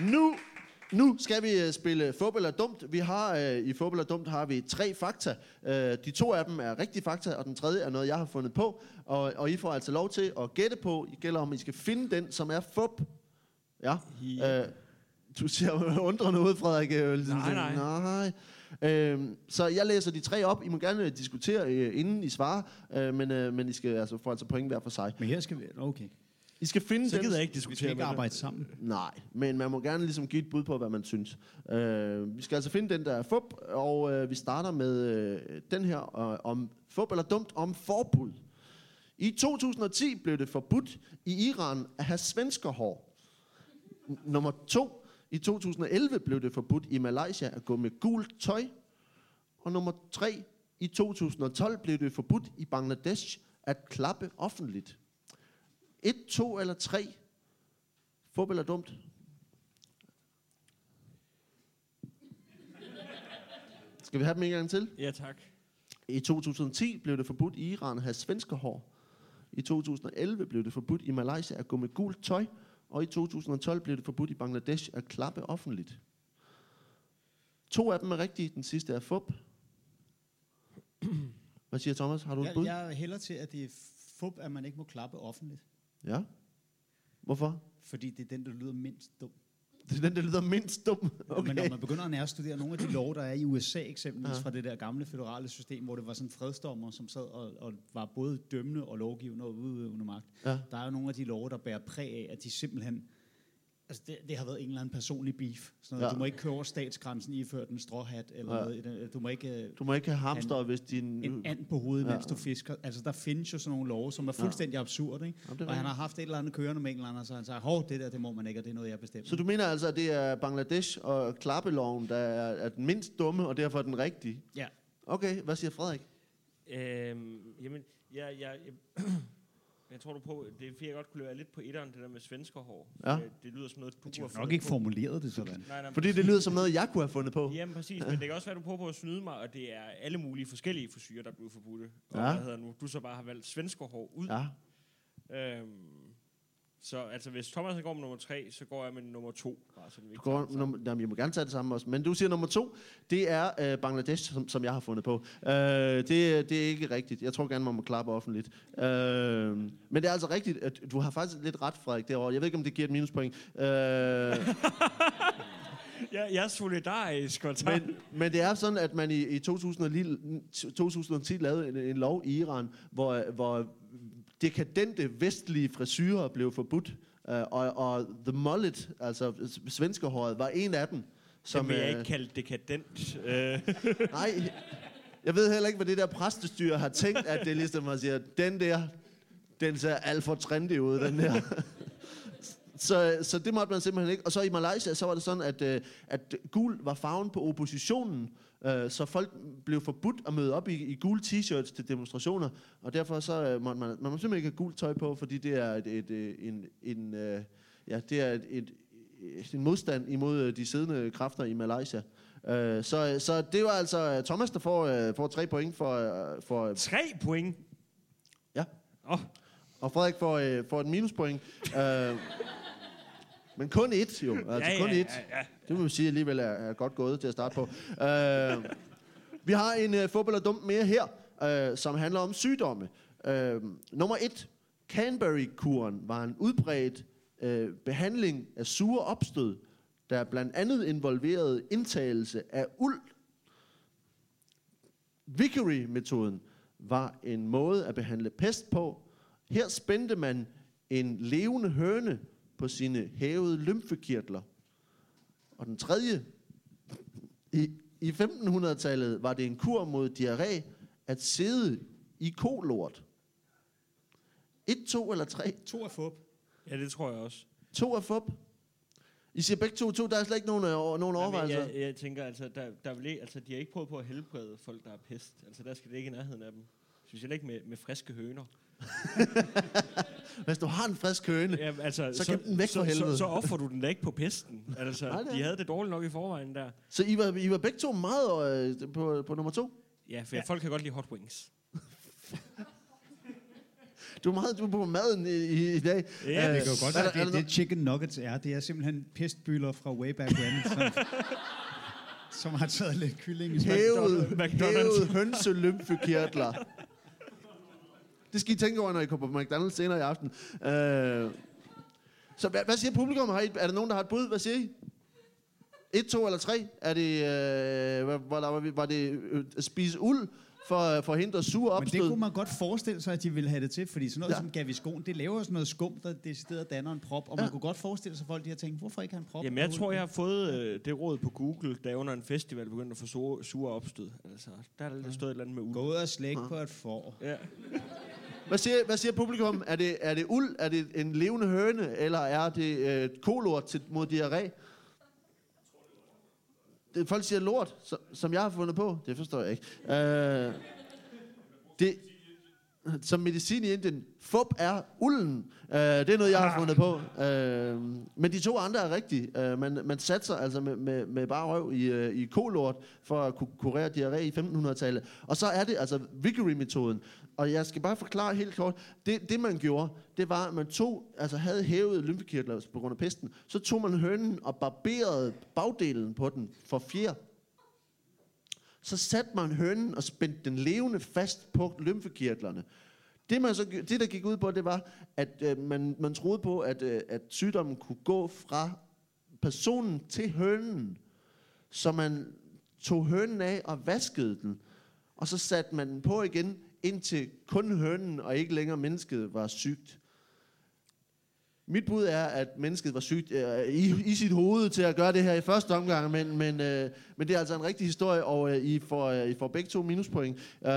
Nu, nu skal vi øh, spille fodbold er dumt. Vi har øh, i fodbold er dumt har vi tre fakta. Øh, de to af dem er rigtige fakta, og den tredje er noget jeg har fundet på. Og, og I får altså lov til at gætte på. I gælder om I skal finde den, som er fup. Ja. Ja. Øh, du ser undrende ud, Frederik. Øh, ligesom Nej, sådan, nej. nej. Øhm, så jeg læser de tre op. I må gerne diskutere, øh, inden I svarer, øh, men, øh, men I skal altså få altså point hver for sig. Men her skal vi... Okay. I skal finde Så den, gider jeg ikke Vi skal diskutere ikke med dig. arbejde sammen. Nej, men man må gerne ligesom give et bud på, hvad man synes. Øh, vi skal altså finde den, der er fup, og øh, vi starter med øh, den her øh, om fup eller dumt om forbud. I 2010 blev det forbudt i Iran at have svenskerhår. N- Nummer to. I 2011 blev det forbudt i Malaysia at gå med gult tøj. Og nummer tre. I 2012 blev det forbudt i Bangladesh at klappe offentligt. Et, to eller tre Fup eller dumt? Skal vi have dem en gang til? Ja, tak. I 2010 blev det forbudt i Iran at have svenskerhår. I 2011 blev det forbudt i Malaysia at gå med gult tøj. Og i 2012 blev det forbudt i Bangladesh at klappe offentligt. To af dem er rigtige, den sidste er fup. Hvad siger Thomas? Har du et Jeg, bud? jeg hælder til, at det er fup, at man ikke må klappe offentligt. Ja. Hvorfor? Fordi det er den, der lyder mindst dum. Det er den, der lyder mindst dum. Okay. Men når man begynder at nærstudere nogle af de love, der er i USA eksempelvis, Ja. ja. fra det der gamle federale system, hvor det var sådan fredsdommer, som sad og, og var både dømmende og lovgivende og udøvende magt. Ja. Der er jo nogle af de love, der bærer præg af, at de simpelthen... Altså, det, det har været en eller anden personlig beef. Sådan noget. Ja. Ja. Du må ikke køre over statsgrænsen iført en stråhat, eller Ja. ja. noget. Du må ikke... øh, Du må ikke have hamster, hvis din... en and på hovedet, Ja. ja. mens du fisker. Altså, der findes jo sådan nogle love, som er fuldstændig absurde, ikke? Jamen, Og han har haft et eller andet kørende med en eller anden, så han sagde, hov, det der, det må man ikke, og det er noget, jeg bestemmer. Så du mener altså, at det er Bangladesh og klappeloven, der er, er den mindst dumme, og derfor er den rigtige? Ja. Okay, hvad siger Frederik? Øhm, jamen, jeg, jeg, jeg, jeg tror du på, det er fordi, jeg godt kunne være lidt på etteren, det der med svenskerhår. Ja. Øh, Det lyder som noget, du kunne have nok ikke på. formuleret det sådan. Nej, nej, Fordi det lyder som noget, jeg kunne have fundet på. Jamen præcis, men det kan også være, du prøver på at snyde mig, og det er alle mulige forskellige frisyrer, der bliver forbudte. Og Ja. hvad hedder nu, du så bare har valgt svenskerhår ud. Ja. Øhm, så altså, hvis Thomas går med nummer tre, så går jeg med nummer to. Bare så vi Du går, nummer, jamen, jeg må gerne tage det samme også. Men du siger nummer to, det er øh, Bangladesh, som, som jeg har fundet på. Øh, det, det er ikke rigtigt. Jeg tror gerne, man må klappe offentligt. Øh, men det er altså rigtigt, at du har faktisk lidt ret, Frederik, derovre. Jeg ved ikke, om det giver et minuspoint. Øh, Ja, jeg er solidarisk, Men, men det er sådan, at man i, i 2010, 2010 lavede en, en lov i Iran, hvor, hvor dekadente vestlige frisyrer blev forbudt. Uh, og, og the mullet, altså s- svenskerhåret, var en af dem. som vil jeg øh, ikke kalde dekadent. Øh, Nej, jeg ved heller ikke, hvad det der præstestyre har tænkt, at det er ligesom at sige, den der, den ser alt for trendy ud, den der. Så, så det måtte man simpelthen ikke. Og så i Malaysia, så var det sådan, at, øh, at gul var farven på oppositionen, øh, så folk blev forbudt at møde op i, i gule t-shirts til demonstrationer, og derfor så øh, man, man må simpelthen ikke have gult tøj på, fordi det er et, et, øh, en, en, øh, ja, det er et, et, et, en modstand imod øh, de siddende kræfter i Malaysia. Øh, så, så det var altså øh, Thomas, der får, øh, får tre point for, øh, for tre point. Ja. Åh, og Frederik får, øh, får et minuspoint. øh, men kun et jo, altså ja, kun ja, et. ja, ja. Det må vi sige alligevel er, er godt gået til at starte på. Øh, vi har en øh, fodbold og dumt mere her, øh, som handler om sygdomme. Øh, nummer et. Canberry-kuren var en udbredt øh, behandling af sure opstød, der blandt andet involverede indtagelse af uld. Vickery-metoden var en måde at behandle pest på. Her spændte man en levende høne på sine hævede lymfekirtler. Og den tredje, i, i 1500-tallet var det en kur mod diarré at sidde i kolort. Et, to eller tre? To er fup. Ja, det tror jeg også. To er fup. I siger begge to, to. Der er slet ikke nogen, øh, nogen overvejelser. jeg, jeg tænker, altså, der, der er ikke, altså, de har ikke prøvet på at helbrede folk, der er pest. Altså, der skal det ikke i nærheden af dem. Specielt ikke med, med friske høner. Hvis du har en frisk høne, Ja, altså, Så gem den væk så, for så, helvede. så, så offrer du den da ikke på pesten. Altså, Nej, det de havde det dårligt nok i forvejen der. så I var, I var begge to meget øh, på, på nummer to. Ja, for ja. folk kan godt lide hot wings. Du er meget du er på maden i, i, i dag. Ja, Øh, Det kan jo godt er være, er det, det chicken nuggets er. Det er simpelthen pestbyller fra way back when, som, som har taget lidt kylling hævet, McDonald's. hævet hønselymfekirtler. Det skal I tænke over, når I kommer på McDonald's senere i aften. Øh, så hvad, hvad siger publikum? Har I, er der nogen, der har et bud? Hvad siger I? Et, to eller tre? Er det, øh, var, var, var, var det øh, spise uld for at forhindre sur Men det opstød? kunne man godt forestille sig, at de ville have det til, fordi sådan noget Ja. ja. som Gaviscon, det laver sådan noget skum, der decideret danner en prop, og Ja. man kunne godt forestille sig, at folk de har tænkt, hvorfor ikke have en prop? Jamen, jeg tror, jeg har fået øh, det råd på Google, da jeg under en festival begyndte at få sure, sure opstød. Altså, der er der stået et eller andet med Gå uld. ud og slæk på et får. Ja. Hvad siger, hvad siger publikum? Er det, er det uld? Er det en levende høne? Eller er det øh, kolort til, mod diarré? Det, folk siger lort, som, som jeg har fundet på. Det forstår jeg ikke. Øh, det, som medicin i Indien. Fup er ulden. Øh, det er noget, jeg har fundet på. Øh, men de to andre er rigtige. Øh, man, man satser altså med, med, med bare røv i, øh, i kolort for at kunne kurere diarré i 1500-tallet. Og så er det altså Vickery-metoden. Og jeg skal bare forklare helt kort. Det, det man gjorde, det var, at man tog, altså havde hævet lymfekirtler på grund af pesten. Så tog man hønen og barberede bagdelen på den for fjer. Så satte man hønen og spændte den levende fast på lymfekirtlerne. Det, man så, det, der gik ud på, det var, at øh, man, man troede på, at, øh, at sygdommen kunne gå fra personen til hønen. Så man tog hønen af og vaskede den. Og så satte man den på igen, indtil kun hønen og ikke længere mennesket var sygt. Mit bud er, at mennesket var sygt øh, i, i sit hoved til at gøre det her i første omgang, men, men, øh, men det er altså en rigtig historie, og øh, I, får, øh, I får begge to minuspoint. Øh,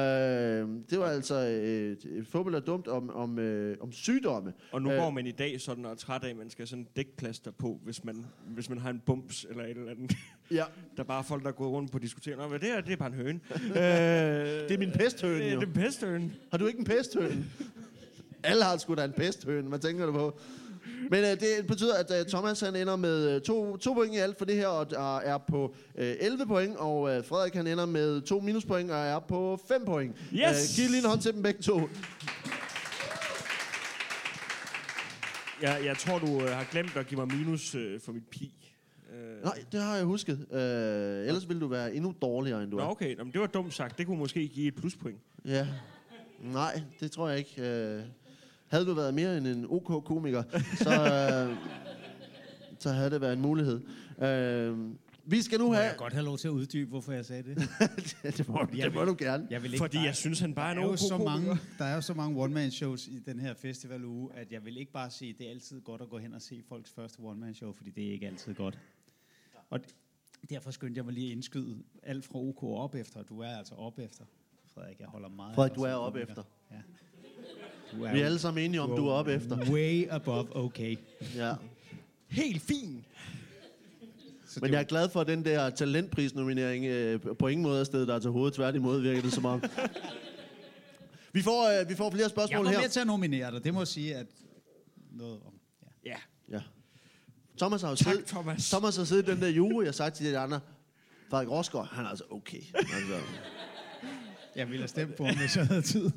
det var altså øh, fodbold er dumt om, om, øh, om sygdomme. Og nu Øh. går man i dag sådan og er træt af, at man skal have sådan en dækplaster på, hvis man, hvis man har en bumps eller et eller andet. Ja, Der er bare folk, der er gået rundt på diskotekerne. Nå, hvad det er, det er bare en høne. øh, det er min pesthøne det, jo. er en pesthøne. Har du ikke en pesthøne? Alle har sgu da en pesthøne, hvad tænker du på? Men øh, det betyder, at øh, Thomas han ender med øh, to, to point i alt for det her, og der er på øh, 11 point, og øh, Frederik han ender med to minuspoint, og er på 5 point. Yes! Øh, giv lige en hånd til dem begge to. Jeg, jeg tror, du øh, har glemt at give mig minus øh, for mit pi. Øh, Nej, det har jeg husket. Øh, ellers ville du være endnu dårligere, end du Nå, er. okay. Nå, men det var dumt sagt. Det kunne måske give et pluspoint. Ja. Nej, det tror jeg ikke. Øh, havde du været mere end en OK-komiker, så, øh, så havde det været en mulighed. Øh, vi skal nu Må have... jeg godt have lov til at uddybe, hvorfor jeg sagde det? det, må, det må du gerne. Jeg vil ikke Fordi bare, jeg synes, han bare er der en er, ok så mange, der er jo så mange one-man-shows i den her festivaluge, at jeg vil ikke bare sige, at det er altid godt at gå hen og se folks første one-man-show, fordi det er ikke altid godt. Og derfor skyndte jeg mig lige at indskyde alt fra OK op efter. Du er altså op efter. Frederik, jeg holder meget Frederik, du er op efter. Ja. Du Vi er alle sammen enige om, du er op efter. Way above okay. Ja. Helt fin. Så Men jeg er glad for, at den der talentprisnominering øh, på ingen måde er stedet der er til hovedet. Tværtimod virker det som om. Vi får, øh, vi får flere jeg spørgsmål var her. med til at nominere dig. Det må jeg sige, at noget om... Ja. Ja. Ja. Thomas har jo Tak, siddet, Thomas. Thomas har siddet i den der jury, jeg har sagt til de andre, Frederik Rosgaard, han er altså okay. Altså, Jeg ville have stemt på ham, hvis jeg havde tid.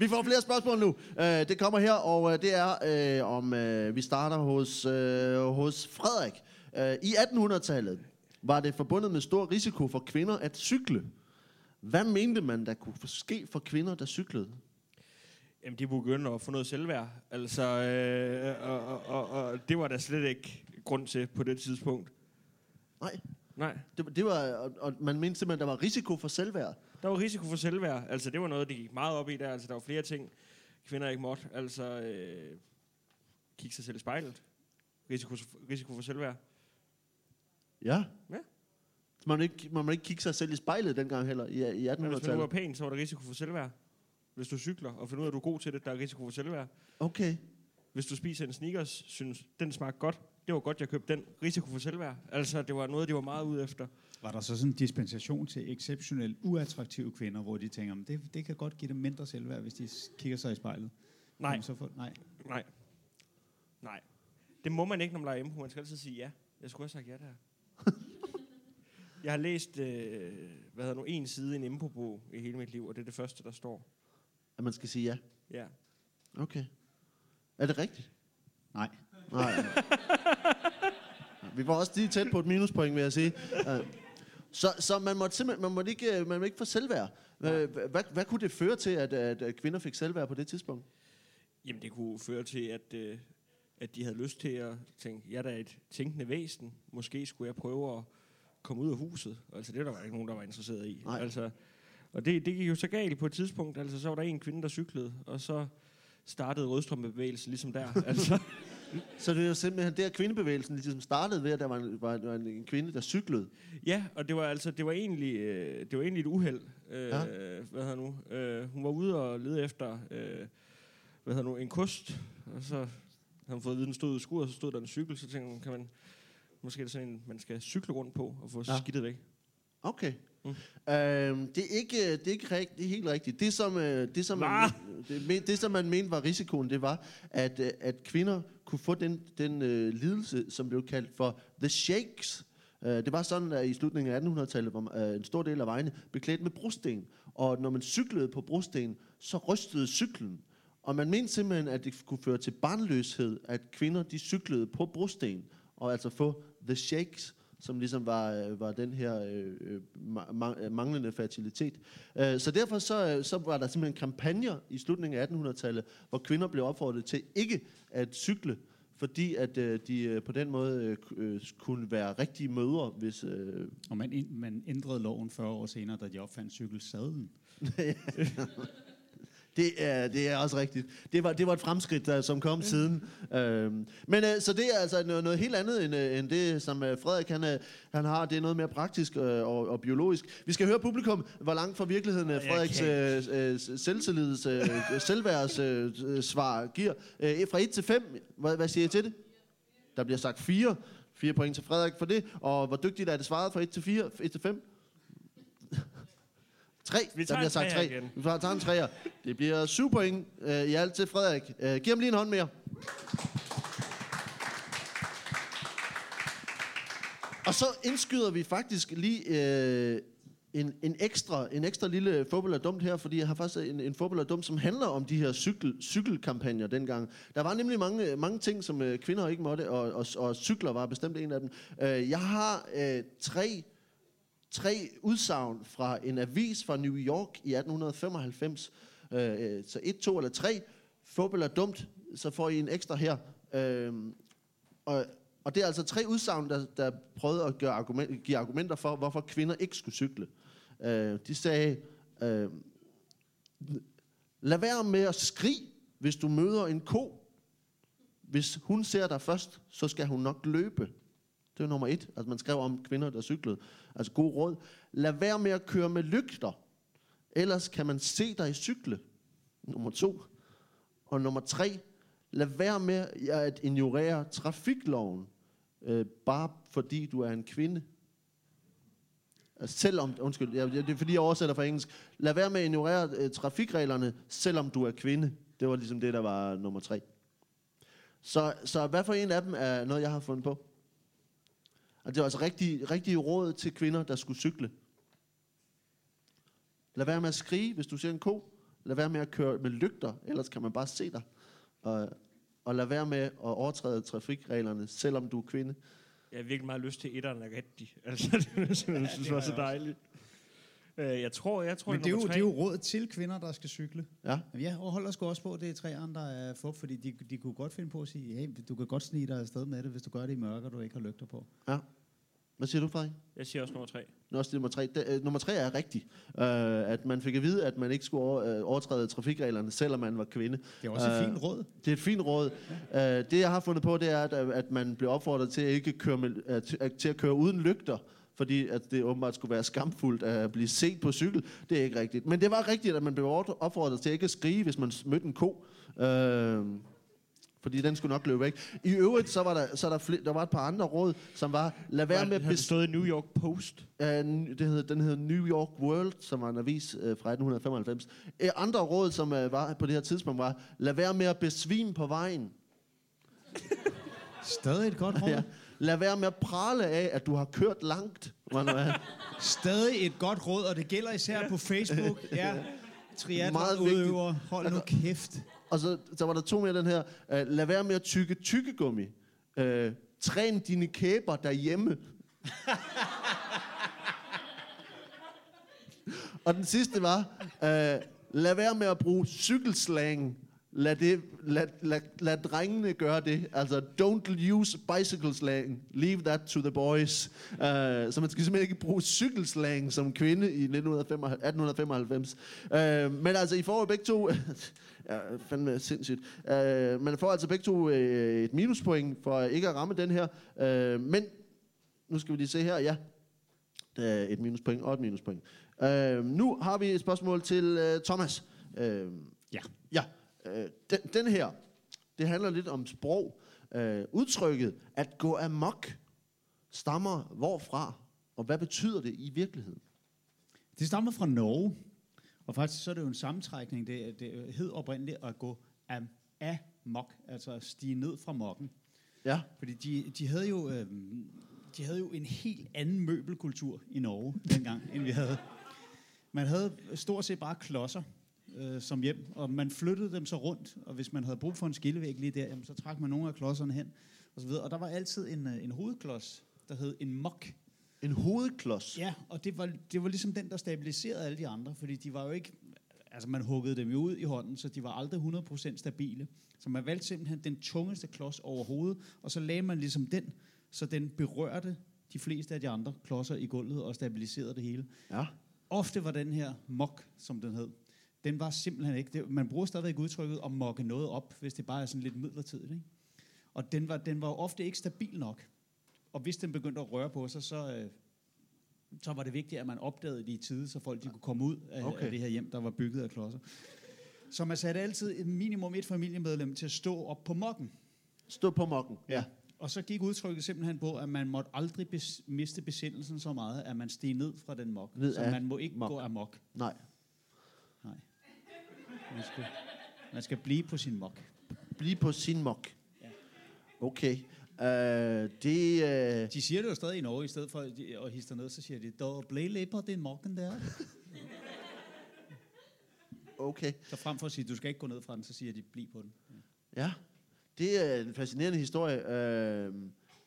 vi får flere spørgsmål nu. Uh, det kommer her, og uh, det er uh, om, vi starter hos, hos Frederik. I 1800-tallet var det forbundet med stor risiko for kvinder at cykle. Hvad mente man, der kunne ske for kvinder, der cyklede? Jamen, de begyndte at få noget selvværd. Altså, øh, og, og, og, og det var der slet ikke grund til på det tidspunkt. Nej. Nej. Det, det var, og, og man mente simpelthen, der var risiko for selvværd. Der var risiko for selvværd. Altså, det var noget, de gik meget op i der. Altså, der var flere ting, kvinder ikke måtte. Altså, øh, kigge sig selv i spejlet. Risiko, risiko for selvværd. Ja. Ja. Man må ikke, man må ikke kigge sig selv i spejlet dengang heller, i, i Men hvis man var 1800-tallet. pæn, så var der risiko for selvværd. Hvis du cykler og finder ud af, at du er god til det, der er risiko for selvværd. Okay. Hvis du spiser en sneakers, synes, den smagte godt. Det var godt, jeg købte den. Risiko for selvværd. Altså, det var noget, de var meget ude efter. Var der så sådan en dispensation til exceptionelt uattraktive kvinder, hvor de tænker, "Men det, det kan godt give dem mindre selvværd, hvis de kigger sig i spejlet? Nej, Jamen, Så for, nej. nej, nej. Det må man ikke, når man leger impro. Man skal altid sige ja. Jeg skulle have sagt ja der. jeg har læst, øh, hvad hedder nu, en side i en impro i hele mit liv, og det er det første, der står. At man skal sige ja. Ja. Okay. Er det rigtigt? Nej. Nej. Vi var også lige tæt på et minuspoint, vil jeg sige. Øh, Så, så man måtte simpelthen man måtte ikke, øh, man måtte ikke få selvværd. Hvad, hvad kunne det føre til, at, at, kvinder fik selvværd på det tidspunkt? Jamen, det kunne føre til, at, øh, at de havde lyst til at tænke, jeg er da et tænkende væsen. Måske skulle jeg prøve at komme ud af huset. Altså, det var der ikke nogen, der var interesseret i. Nej. Altså, og det, det gik jo så galt på et tidspunkt. Altså, så var der en kvinde, der cyklede, og så startede rødstrømbevægelsen ligesom der. altså, Så det er jo simpelthen der, kvindebevægelsen ligesom startede ved, at der var en, var, var en kvinde, der cyklede. ja, og det var altså, det var egentlig, øh, det var egentlig et uheld. Øh, Ja. Hvad hedder nu? Øh, hun var ude og lede efter, øh, hvad hedder nu, en kost, og så havde hun fået at vide, den stod i skuret, og så stod der en cykel, så tænkte hun, kan man, måske er det sådan en, man skal cykle rundt på og få Ja. skidtet væk. Okay. Mm. Øhm, det, er ikke, det er ikke rigt, det er helt rigtigt. Det som, øh, det, som man, det, det, som man mente var risikoen, det var, at, øh, at kvinder kunne få den, den øh, lidelse, som blev kaldt for the shakes. Øh, det var sådan, at i slutningen af 1800-tallet var øh, en stor del af vejene beklædt med brosten. Og når man cyklede på brosten, så rystede cyklen. Og man mente simpelthen, at det kunne føre til barnløshed, at kvinder de cyklede på brosten, og altså få the shakes, som ligesom var, øh, var den her øh, øh, øh, manglende fertilitet. Øh, så derfor så, så var der simpelthen kampagner i slutningen af 1800-tallet, hvor kvinder blev opfordret til ikke at cykle, fordi at øh, de øh, på den måde øh, ku- kunne være rigtige mødre, hvis... Øh, Og man, ind- man ændrede loven 40 år senere, da de opfandt cykelsadlen. Det er, det er også rigtigt. Det var, det var et fremskridt, der, som kom siden. Øhm, men øh, så det er altså noget, noget helt andet, end, øh, end det, som øh, Frederik han, øh, han har. Det er noget mere praktisk øh, og, og biologisk. Vi skal høre publikum, hvor langt fra virkeligheden øh, Frederiks øh, øh, selvtillids, øh, selvværds øh, øh, svar giver. Øh, fra 1 til 5, hvad, hvad siger I til det? Der bliver sagt 4. 4 point til Frederik for det. Og hvor dygtigt er det svaret fra 1 til 4? 1 til 5? 3. Vi Der tager bliver en sagt treer 3. igen. Vi tager en 3'er. Det bliver 7 point øh, i alt til Frederik. Øh, giv ham lige en hånd mere. Og så indskyder vi faktisk lige øh, en, en, ekstra, en ekstra lille fodbold er dumt her, fordi jeg har faktisk en, en fodbold er dumt, som handler om de her cykel, cykelkampagner dengang. Der var nemlig mange, mange ting, som øh, kvinder ikke måtte, og, og, og cykler var bestemt en af dem. Øh, jeg har øh, tre, tre udsagn fra en avis fra New York i 1895. Øh, så et, to eller tre. Fodbold er dumt, så får I en ekstra her. Øh, og, og det er altså tre udsagn, der, der prøvede at gøre argument, give argumenter for, hvorfor kvinder ikke skulle cykle. Øh, de sagde, øh, lad være med at skrige, hvis du møder en ko. Hvis hun ser dig først, så skal hun nok løbe. Det er nummer et. Altså man skrev om kvinder, der cyklede. Altså god råd. Lad være med at køre med lygter. Ellers kan man se dig cykle. Nummer to. Og nummer tre. Lad være med at ignorere trafikloven. Øh, bare fordi du er en kvinde. Altså, selvom, undskyld, ja, det er fordi jeg oversætter fra engelsk. Lad være med at ignorere øh, trafikreglerne, selvom du er kvinde. Det var ligesom det, der var nummer tre. Så, så hvad for en af dem er noget, jeg har fundet på? Og det var altså rigtig, rigtig råd til kvinder, der skulle cykle. Lad være med at skrige, hvis du ser en ko. Lad være med at køre med lygter, ellers kan man bare se dig. Og, og lad være med at overtræde trafikreglerne, selvom du er kvinde. Jeg har virkelig meget lyst til etteren af rigtig. Altså, det er jeg synes, var så dejligt. Øh, jeg tror, jeg tror, Men det er, jo, det er tre. jo råd til kvinder, der skal cykle. Ja. Jeg holder sgu også på, at det er træerne, der er fup, fordi de, de kunne godt finde på at sige, hey, du kan godt snige dig afsted med det, hvis du gør det i mørke, og du ikke har lygter på. Ja. Hvad siger du, Frederik? Jeg siger også nummer tre. Nå, også nummer tre. Det, øh, nummer tre er rigtig. Øh, at man fik at vide, at man ikke skulle over, øh, overtræde trafikreglerne, selvom man var kvinde. Det er også et Øh, fint råd. Det er et fint råd. Øh, det, jeg har fundet på, det er, at, at man bliver opfordret til at ikke køre, med, øh, til, at- til at køre uden lygter, fordi at det åbenbart skulle være skamfuldt at blive set på cykel. Det er ikke rigtigt. Men det var rigtigt, at man blev opfordret til ikke at skrige, hvis man mødte en ko. Øh, fordi den skulle nok løbe væk. I øvrigt, så var der, så der, flere, der var et par andre råd, som var, lad være med bes- stået i New York Post? Uh, det hedder, den hedder New York World, som var en avis uh, fra 1895. Uh, andre råd, som uh, var på det her tidspunkt, var, lad være med at besvime på vejen. Stadig et godt råd. Ja. Lad være med at prale af, at du har kørt langt. Stadig et godt råd, og det gælder især på Facebook. Ja, Meget triathlon-udøver, hold nu kæft. Og så, så var der to mere den her. øh, lad være med at tykke tykkegummi. Øh, træn dine kæber derhjemme. Og den sidste var, øh, lad være med at bruge cykelslang. Lad, det, lad, lad, lad drengene gøre det. Altså, don't use bicycle slang. Leave that to the boys. Uh, så man skal simpelthen ikke bruge cykelslang som kvinde i 1995 1895. Uh, men altså, I får begge to... ja, fandme sindssygt. Uh, man får altså begge to uh, et minuspoint for ikke at ramme den her. Uh, men, nu skal vi lige se her. Ja, er et minuspoint og et minuspoint. Uh, nu har vi et spørgsmål til uh, Thomas. Uh, Ja. Ja, øh, den, den her, det handler lidt om sprog. Øh, udtrykket at gå amok stammer hvorfra, og hvad betyder det i virkeligheden? Det stammer fra Norge, og faktisk så er det jo en sammentrækning. Det, det hed oprindeligt at gå am, amok, altså at stige ned fra mokken. Ja, Fordi de, de, havde jo, øh, de havde jo en helt anden møbelkultur i Norge dengang, end vi havde. Man havde stort set bare klodser øh, som hjem, og man flyttede dem så rundt, og hvis man havde brug for en skillevæg lige der, jamen, så trak man nogle af klodserne hen, og så videre. Og der var altid en, øh, en hovedklods, der hed en mok. en hovedklods. Ja, og det var, det var ligesom den, der stabiliserede alle de andre, fordi de var jo ikke, altså man huggede dem jo ud i hånden, så de var aldrig 100% stabile. Så man valgte simpelthen den tungeste klods overhovedet, og så lagde man ligesom den, så den berørte de fleste af de andre klodser i gulvet og stabiliserede det hele. Ja. Ofte var den her mok, som den hed, den var simpelthen ikke, det, man bruger stadigvæk udtrykket at mokke noget op, hvis det bare er sådan lidt midlertidigt. Ikke? Og den var, den var ofte ikke stabil nok. Og hvis den begyndte at røre på sig, så, øh, så var det vigtigt, at man opdagede det i tide, så folk de kunne komme ud af, Okay. af det her hjem, der var bygget af klodser. Så man satte altid minimum et familiemedlem til at stå op på mokken. Stå på mokken. Ja. Og så gik udtrykket simpelthen på, at man måtte aldrig bes, miste besindelsen så meget, at man steg ned fra den mok. Ned så man må ikke mok. gå amok. Nej. Man skal, man skal blive på sin mok. Bliv på sin mok. Ja. Okay. Uh, det... Uh, De siger det jo stadig i Norge, i stedet for at hisse ned, så siger de, der blev på den mokken der. okay. Så frem for at sige, du skal ikke gå ned fra den, så siger de, bliv på den. Ja, det er en fascinerende historie. Øh,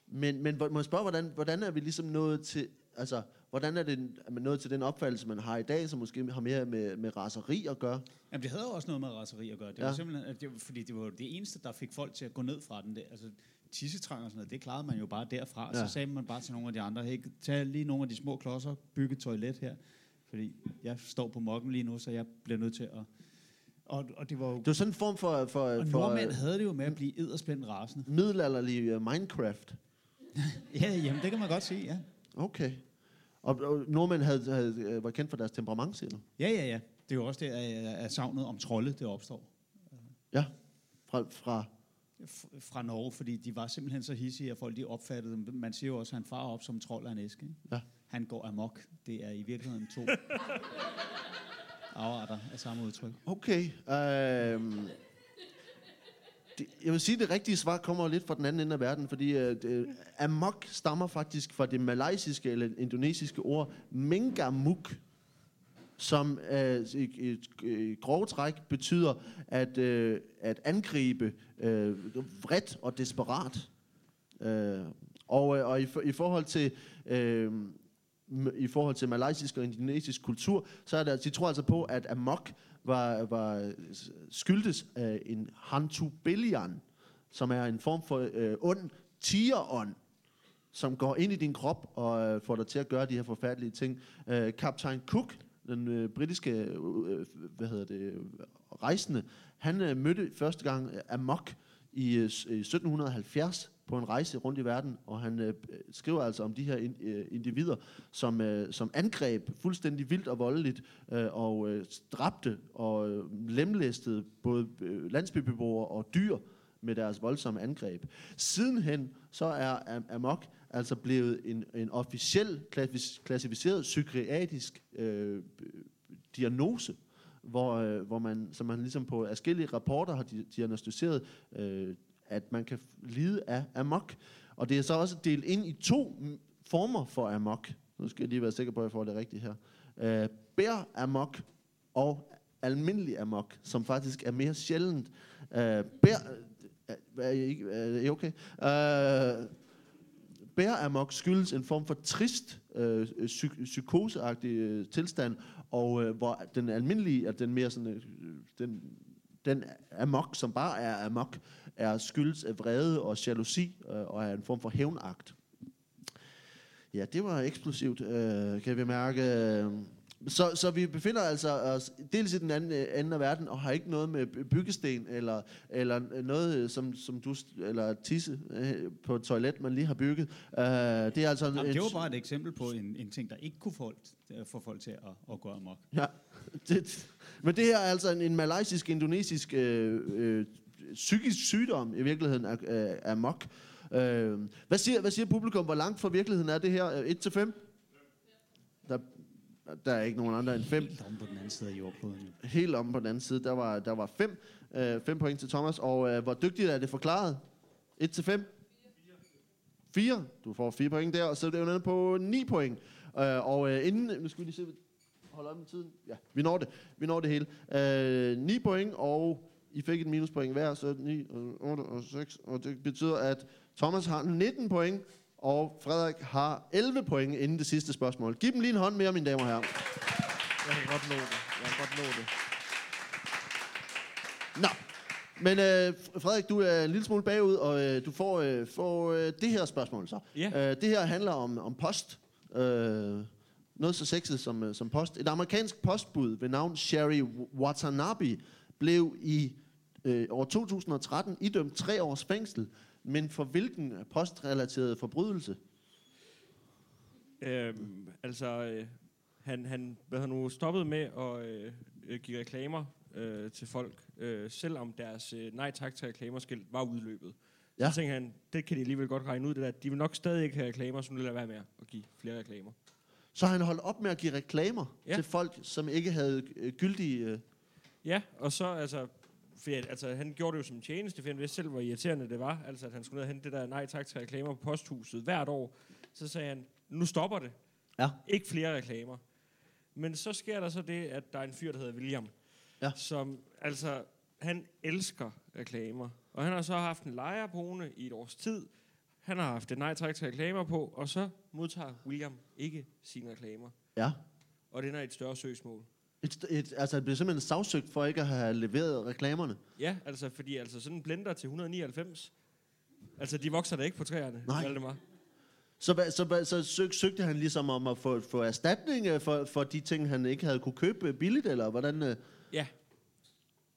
men, men må jeg spørge, hvordan, hvordan er vi ligesom nået til, altså, hvordan er, det, er man nået til den opfattelse, man har i dag, som måske har mere med, med raseri at gøre? Jamen, det havde jo også noget med raseri at gøre. Det Ja. var simpelthen, at det, fordi det var det eneste, der fik folk til at gå ned fra den. Det, altså, tissetrang og sådan noget, det klarede man jo bare derfra. Ja. Så sagde man bare til nogle af de andre, hey, tag lige nogle af de små klodser, bygge et toilet her. Fordi jeg står på mokken lige nu, så jeg bliver nødt til at... Og, og det var jo... Det var sådan en form for, for, Og for nordmænd havde det jo med at blive edderspændt rasende. middelalderlig uh, Minecraft. Ja, jamen, det kan man godt sige, ja. Okay. Og, og nordmænd havde, havde, øh, var kendt for deres temperament, siger du? Ja, ja, ja. Det er jo også det, at, at savnet om trolde, det opstår. Ja. Fra, fra fra Norge, fordi de var simpelthen så hissige, at folk de opfattede dem. Man siger jo også, at han far op som trold af en æske. Ikke? Ja. Han går amok. Det er i virkeligheden to afarter af samme udtryk. Okay. Øhm, det, jeg vil sige, at det rigtige svar kommer lidt fra den anden ende af verden, fordi øh, det, øh, amok stammer faktisk fra det malaysiske eller indonesiske ord mengamuk, som øh, i, i, i grove træk betyder at, øh, at angribe øh, vredt og desperat. Øh, og, øh, og i, for- i forhold til øh, i forhold til malaysisk og indonesisk kultur, så er det, de tror altså på, at amok var, var skyldtes af en hantubelian, som er en form for øh, ond tigerånd, som går ind i din krop og øh, får dig til at gøre de her forfærdelige ting. Øh, Kaptajn Cook, den øh, britiske øh, øh hvad hedder det, rejsende, han øh, mødte første gang øh, Amok i, øh, i 1770 på en rejse rundt i verden, og han øh, skriver altså om de her in, øh, individer, som, øh, som angreb fuldstændig vildt og voldeligt, øh, og øh, dræbte og øh, lemlæstede både øh, landsbybeboere og dyr med deres voldsomme angreb. Sidenhen så er Am- Amok altså blevet en, en officiel klassificeret psykiatrisk øh, diagnose, hvor, øh, hvor man, som man ligesom på forskellige rapporter har di- diagnostiseret, øh, at man kan lide af amok. Og det er så også delt ind i to former for amok. Nu skal jeg lige være sikker på, at jeg får det rigtigt her. Øh, bær amok og almindelig amok, som faktisk er mere sjældent. Øh, bær, øh, er, I, ikke- er I okay? Øh, bær amok skyldes en form for trist, øh, psyk- psykoseagtig øh, tilstand, og øh, hvor den almindelige, at den mere sådan, øh, den, den amok, som bare er amok, er skyldes af vrede og jalousi, øh, og er en form for hævnagt. Ja, det var eksplosivt, øh, kan vi mærke. Så, så vi befinder altså os dels i den anden øh, ende af verden, og har ikke noget med by- byggesten, eller, eller noget, øh, som, som du, eller tisse øh, på et toilet, man lige har bygget. Øh, det er altså... Jamen, en- det var bare et eksempel på en, en ting, der ikke kunne folk, få folk til at, at gå amok. Ja, det, men det her er altså en, en malaysisk, indonesisk øh, øh, psykisk sygdom i virkeligheden er, er, er mok. Øh, hvad, siger, hvad siger publikum? Hvor langt fra virkeligheden er det her? 1 til 5? Der, der er ikke nogen andre end 5. Helt om på den anden side af jordkloden. jo. Helt om på den anden side, der var, der var 5 øh, fem point til Thomas. Og øh, hvor dygtigt er det forklaret? 1 til 5? 4. Du får 4 point der, og så er det jo nede på 9 point. Øh, og øh, inden, nu skal vi lige se, hold op med tiden. Ja, vi når det. Vi når det hele. Øh, 9 point, og I fik et minuspoint hver, så 9, og 8 og 6. Og det betyder, at Thomas har 19 point, og Frederik har 11 point inden det sidste spørgsmål. Giv dem lige en hånd mere, mine damer og herrer. Jeg kan godt nå det. Jeg kan godt nå det. Nå, men øh, Frederik, du er en lille smule bagud, og øh, du får, øh, får øh, det her spørgsmål så. Ja. Øh, det her handler om, om post. Øh, noget så sexet som, øh, som post. Et amerikansk postbud ved navn Sherry Watanabe blev i øh, år 2013 idømt tre års fængsel. Men for hvilken postrelateret forbrydelse? Øhm, altså, øh, han, han hvad han nu stoppet med at øh, give reklamer øh, til folk, øh, selvom deres øh, nej tak til reklamerskilt var udløbet. Ja. Så tænker han, det kan de alligevel godt regne ud, det der. De vil nok stadig ikke have reklamer, så nu lader være med at give flere reklamer. Så han holdt op med at give reklamer ja. til folk, som ikke havde øh, gyldige... Øh, Ja, og så altså, for, altså han gjorde det jo som en tjeneste, for han vidste selv, hvor irriterende det var. Altså, at han skulle ned og hente det der nej tak til reklamer på posthuset hvert år. Så sagde han, nu stopper det. Ja. Ikke flere reklamer. Men så sker der så det, at der er en fyr, der hedder William, Ja. som altså, han elsker reklamer. Og han har så haft en lejer boende i et års tid. Han har haft et nej tak til reklamer på, og så modtager William ikke sine reklamer. ja. Og det er et større søgsmål. Et, et, altså, han blev simpelthen sagsøgt for ikke at have leveret reklamerne. Ja, altså fordi altså sådan en blender til 199, altså de vokser da ikke på træerne, Nej. Valdemar. Så, hvad- så, så søg, søgte han ligesom om at få, få erstatning øh, for, for de ting, han ikke havde kunne købe billigt, eller hvordan? øh? Ja.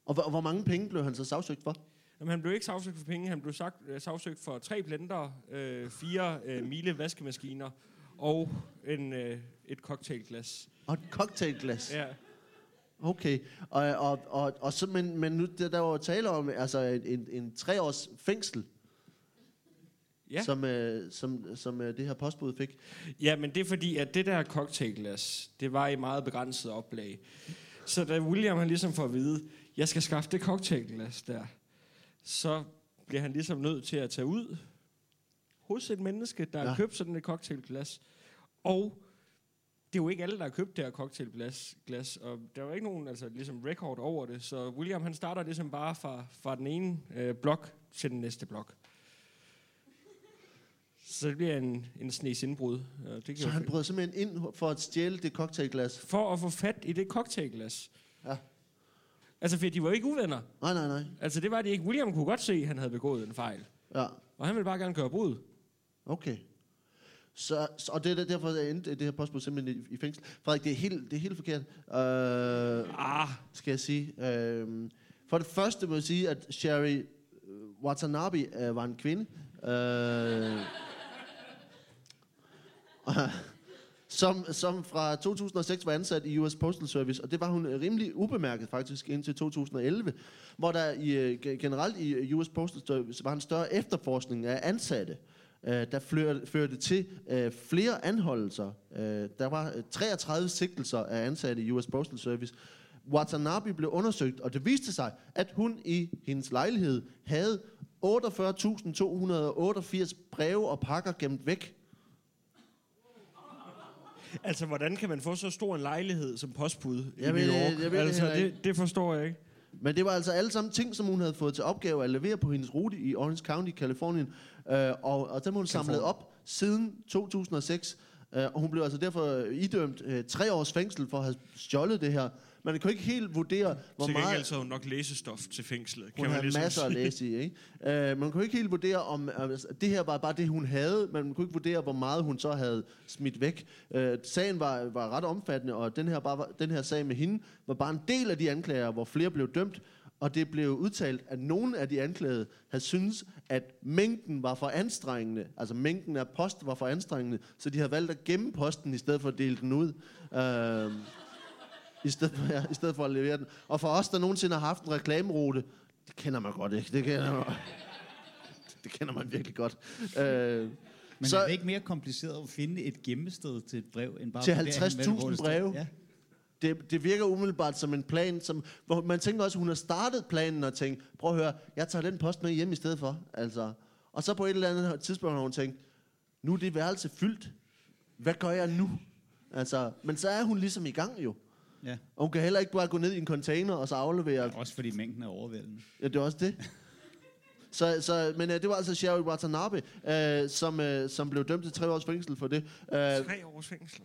Og hvor, hvor mange penge blev han så sagsøgt for? Jamen, han blev ikke sagsøgt for penge, han blev sagt, øh, sagsøgt for tre blender, øh, fire øh, mile vaskemaskiner og en, øh, et cocktailglas. Og et cocktailglas. Ja. Okay. Og, og, og, og så, men, men nu, der, der var tale om altså en, en, en tre års fængsel, Ja. som, øh, som, som øh, det her postbud fik. ja, men det er fordi, at det der cocktailglas, det var i meget begrænset oplag. Så da William han ligesom får at vide, jeg skal skaffe det cocktailglas der, så bliver han ligesom nødt til at tage ud hos et menneske, der. Ja. har købt sådan et cocktailglas. Og det er jo ikke alle, der har købt det her cocktailglas, glas, og der var ikke nogen altså, ligesom record over det, så William han starter ligesom bare fra, fra den ene øh, blok til den næste blok. Så det bliver en, en snes indbrud. Ja, det Så han brød simpelthen ind for at stjæle det cocktailglas. for at få fat i det cocktailglas. Ja. Altså, for de var jo ikke uvenner. Nej, nej, nej. Altså, det var de ikke. William kunne godt se, at han havde begået en fejl. Ja, Og han ville bare gerne gøre brud. okay. Så, så, og det er derfor, jeg endte det her postbud simpelthen i, i fængsel. Frederik, det er helt, det er helt forkert. Øh, Ah, skal jeg sige. Øh, for det første må jeg sige, at Sherry øh, Watanabe øh, var en kvinde. Øh, som, som fra 2006 var ansat i US Postal Service, og det var hun rimelig ubemærket faktisk indtil 2011, hvor der i, øh, ge- generelt i US Postal Service var en større efterforskning af ansatte, øh, der førte, førte til øh, flere anholdelser. Øh, der var øh, 33 sigtelser af ansatte i US Postal Service. Watanabe blev undersøgt, og det viste sig, at hun i hendes lejlighed havde 48.288 breve og pakker gemt væk. altså, hvordan kan man få så stor en lejlighed som postbud i Jeg ved New York? jeg ved altså, det, det forstår jeg ikke. Men det var altså alle sammen ting, som hun havde fået til opgave at levere på hendes rute i Orange County, Kalifornien. Øh, og, og dem hun samlet op siden 2006. Øh, og hun blev altså derfor idømt øh, tre års fængsel for at have stjålet det her. Man kan ikke helt vurdere, hvor Til meget... så har hun nok læsestof til fængslet. Hun havde ligesom masser at læse i, ikke? Uh, man kunne ikke helt vurdere, om altså, det her var bare det, hun havde, men man kunne ikke vurdere, hvor meget hun så havde smidt væk. Uh, sagen var, var ret omfattende, og den her, bare, den her sag med hende var bare en del af de anklager, hvor flere blev dømt, og det blev udtalt, at nogle af de anklagede havde syntes, at mængden var for anstrengende, altså mængden af post var for anstrengende, så de havde valgt at gemme posten, i stedet for at dele den ud. Uh, i stedet, for, ja, i stedet for at levere den. Og for os, der nogensinde har haft en reklamerute, det kender man godt, ikke? Det kender man, det kender man virkelig godt. Øh, Men Så- er det ikke mere kompliceret at finde et gemmested til et brev, end bare Til vurdere, 50.000 hvor det står? breve? Ja. det, det virker umiddelbart som en plan, som, hvor man tænker også, at hun har startet planen og tænkt, prøv at høre, jeg tager den post med hjem i stedet for. Altså. Og så på et eller andet tidspunkt har hun tænkt, nu er det værelse fyldt. Hvad gør jeg nu? Altså, men så er hun ligesom i gang jo. Ja. Og hun kan heller ikke bare gå ned i en container og så aflevere Også fordi mængden er overvældende. Ja, det er også det. Så, så, men øh, det var altså Sherry Watanabe, øh, som, øh, som blev dømt til tre års fængsel for det. Øh, Tre års fængsel.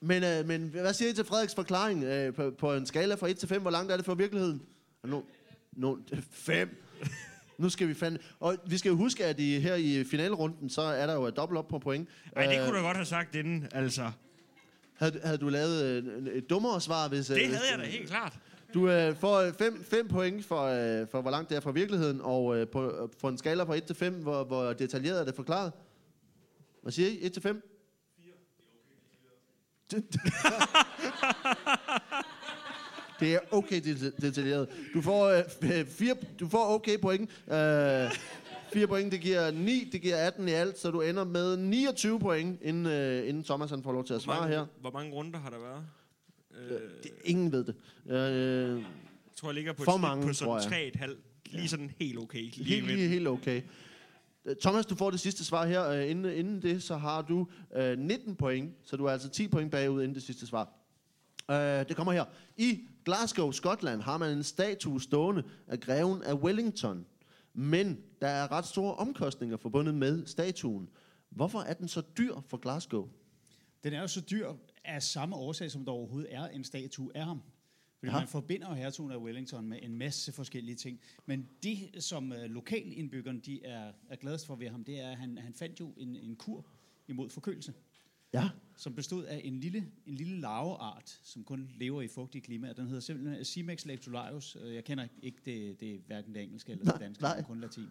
men, øh, men hvad siger I til Frederiks forklaring øh, på, på en skala fra 1 til 5? Hvor langt er det fra virkeligheden? No, no, 5. Nu skal vi fandme... Og vi skal jo huske, at i, her i finalerunden, så er der jo et dobbelt op på point. Nej, det Øh, kunne du godt have sagt inden, altså. Havde, havde du lavet øh, et dummere svar, hvis... øh, Det hvis- havde jeg da helt klart. Du øh, får 5 point for, øh, for, hvor langt det er fra virkeligheden, og øh, på, øh, på en skala fra 1 til 5, hvor, hvor detaljeret er det forklaret. Hvad siger I? 1 til 5? 4. Det er okay det- detaljeret. Du får, øh, fire, du får okay point. Øh, 4 point, det giver 9, det giver 18 i alt, så du ender med 29 point, inden, øh, inden Thomas han får lov til at Hvor svare mange, her. hvor mange runder har der været? Øh, Det, ingen ved det. Øh, jeg tror, jeg ligger på for et mange, på sådan jeg. 3,5. Lige sådan helt okay. Lige Helt, lige, helt okay. Øh, Thomas, du får det sidste svar her. Øh, Inden, inden det, så har du øh, 19 point, så du er altså 10 point bagud inden det sidste svar. Øh, det kommer her. I Glasgow, Skotland, har man en statue stående af greven af Wellington. Men der er ret store omkostninger forbundet med statuen. Hvorfor er den så dyr for Glasgow? Den er jo så dyr af samme årsag, som der overhovedet er en statue af ham. Fordi Ja. man forbinder jo hertugen af Wellington med en masse forskellige ting. Men det, som uh, lokalindbyggerne de er, er gladest for ved ham, det er, at han, han fandt jo en, en kur imod forkølelse, Ja. som bestod af en lille, en lille larveart, som kun lever i fugtige klimaer. Den hedder simpelthen Cimex leptolarius. Øh, Jeg kender ikke det, det er hverken det engelske eller det Nej, danske, nej. kun latin.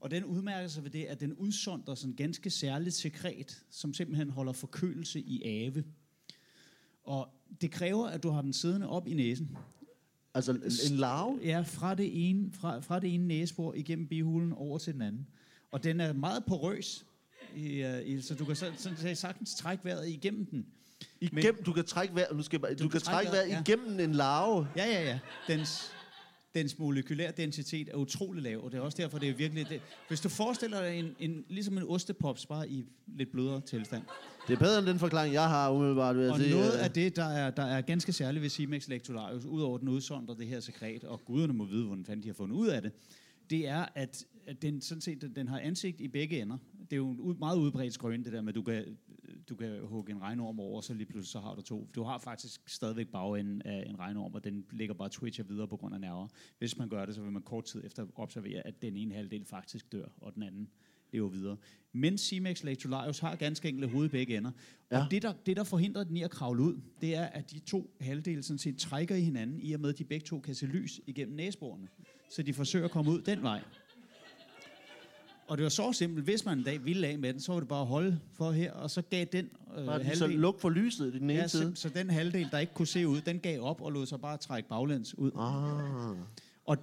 Og den udmærker sig ved det, at den udsonder sådan ganske særligt sekret, som simpelthen holder forkølelse i ave. Og det kræver, at du har den siddende op i næsen. Altså en, en larve? Ja, fra det ene, fra, fra det ene næsebor igennem bihulen over til den anden. Og den er meget porøs, i, uh, så du kan så, sådan, sagtens trække vejret igennem den. Igennem, du kan trække vejret, nu skal jeg bare, du, Du kan trække vejret vejret, igennem en larve. Ja, ja, ja. Dens, dens molekylære densitet er utrolig lav, og det er også derfor, det er virkelig... Det, hvis du forestiller dig en, en, ligesom en ostepops, bare i lidt blødere tilstand. Det er bedre end den forklaring, jeg har umiddelbart. Vil jeg Og sige. noget af det, der er, der er ganske særligt ved Cimex lectularius, udover at den udsondrer det her sekret, og guderne må vide, hvordan fanden de har fundet ud af det, det er, at, den, sådan set, den har ansigt i begge ender. Det er jo en meget udbredt skrøn, det der med, at du kan, du kan hugge en regnorm over, og så lige pludselig så har du to. Du har faktisk stadigvæk bagenden af en regnorm, og den ligger bare twitcher videre på grund af nerver. Hvis man gør det, så vil man kort tid efter observere, at den ene halvdel faktisk dør, og den anden lever videre. Men Simex Lactolarius har ganske enkle hoved i begge ender. Ja. Og det der, det, der forhindrer den i at kravle ud, det er, at de to halvdele sådan set trækker i hinanden, i og med, at de begge to kan se lys igennem næseborene. Så de forsøger at komme ud den vej. Og det var så simpelt. Hvis man en dag ville af med den, så var det bare at holde for her, og så gav den øh, Bare lige så halvdel... luk for lyset i den ene Ja, side. så, så den halvdel, der ikke kunne se ud, den gav op og lod sig bare trække baglæns ud. Ah. Og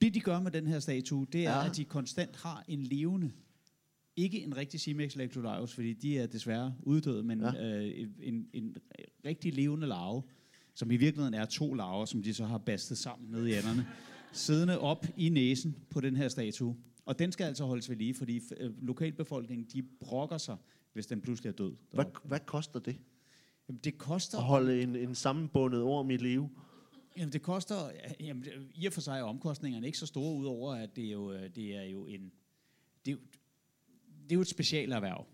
det, de gør med den her statue, det er, Ja. at de konstant har en levende, ikke en rigtig Simex lectularius, fordi de er desværre uddøde, men ja. øh, en, en rigtig levende larve, som i virkeligheden er to larver, som de så har bastet sammen nede i enderne, siddende op i næsen på den her statue. Og den skal altså holdes ved lige, fordi øh, lokalbefolkningen, de brokker sig, hvis den pludselig er død. Hvad, hvad koster det? Jamen, det koster At holde en, en sammenbundet orm i live? Jamen, det koster, jamen, i og for sig er omkostningerne ikke så store, udover at det er jo, øh, det er jo en, det er jo, det er jo et specialerhverv.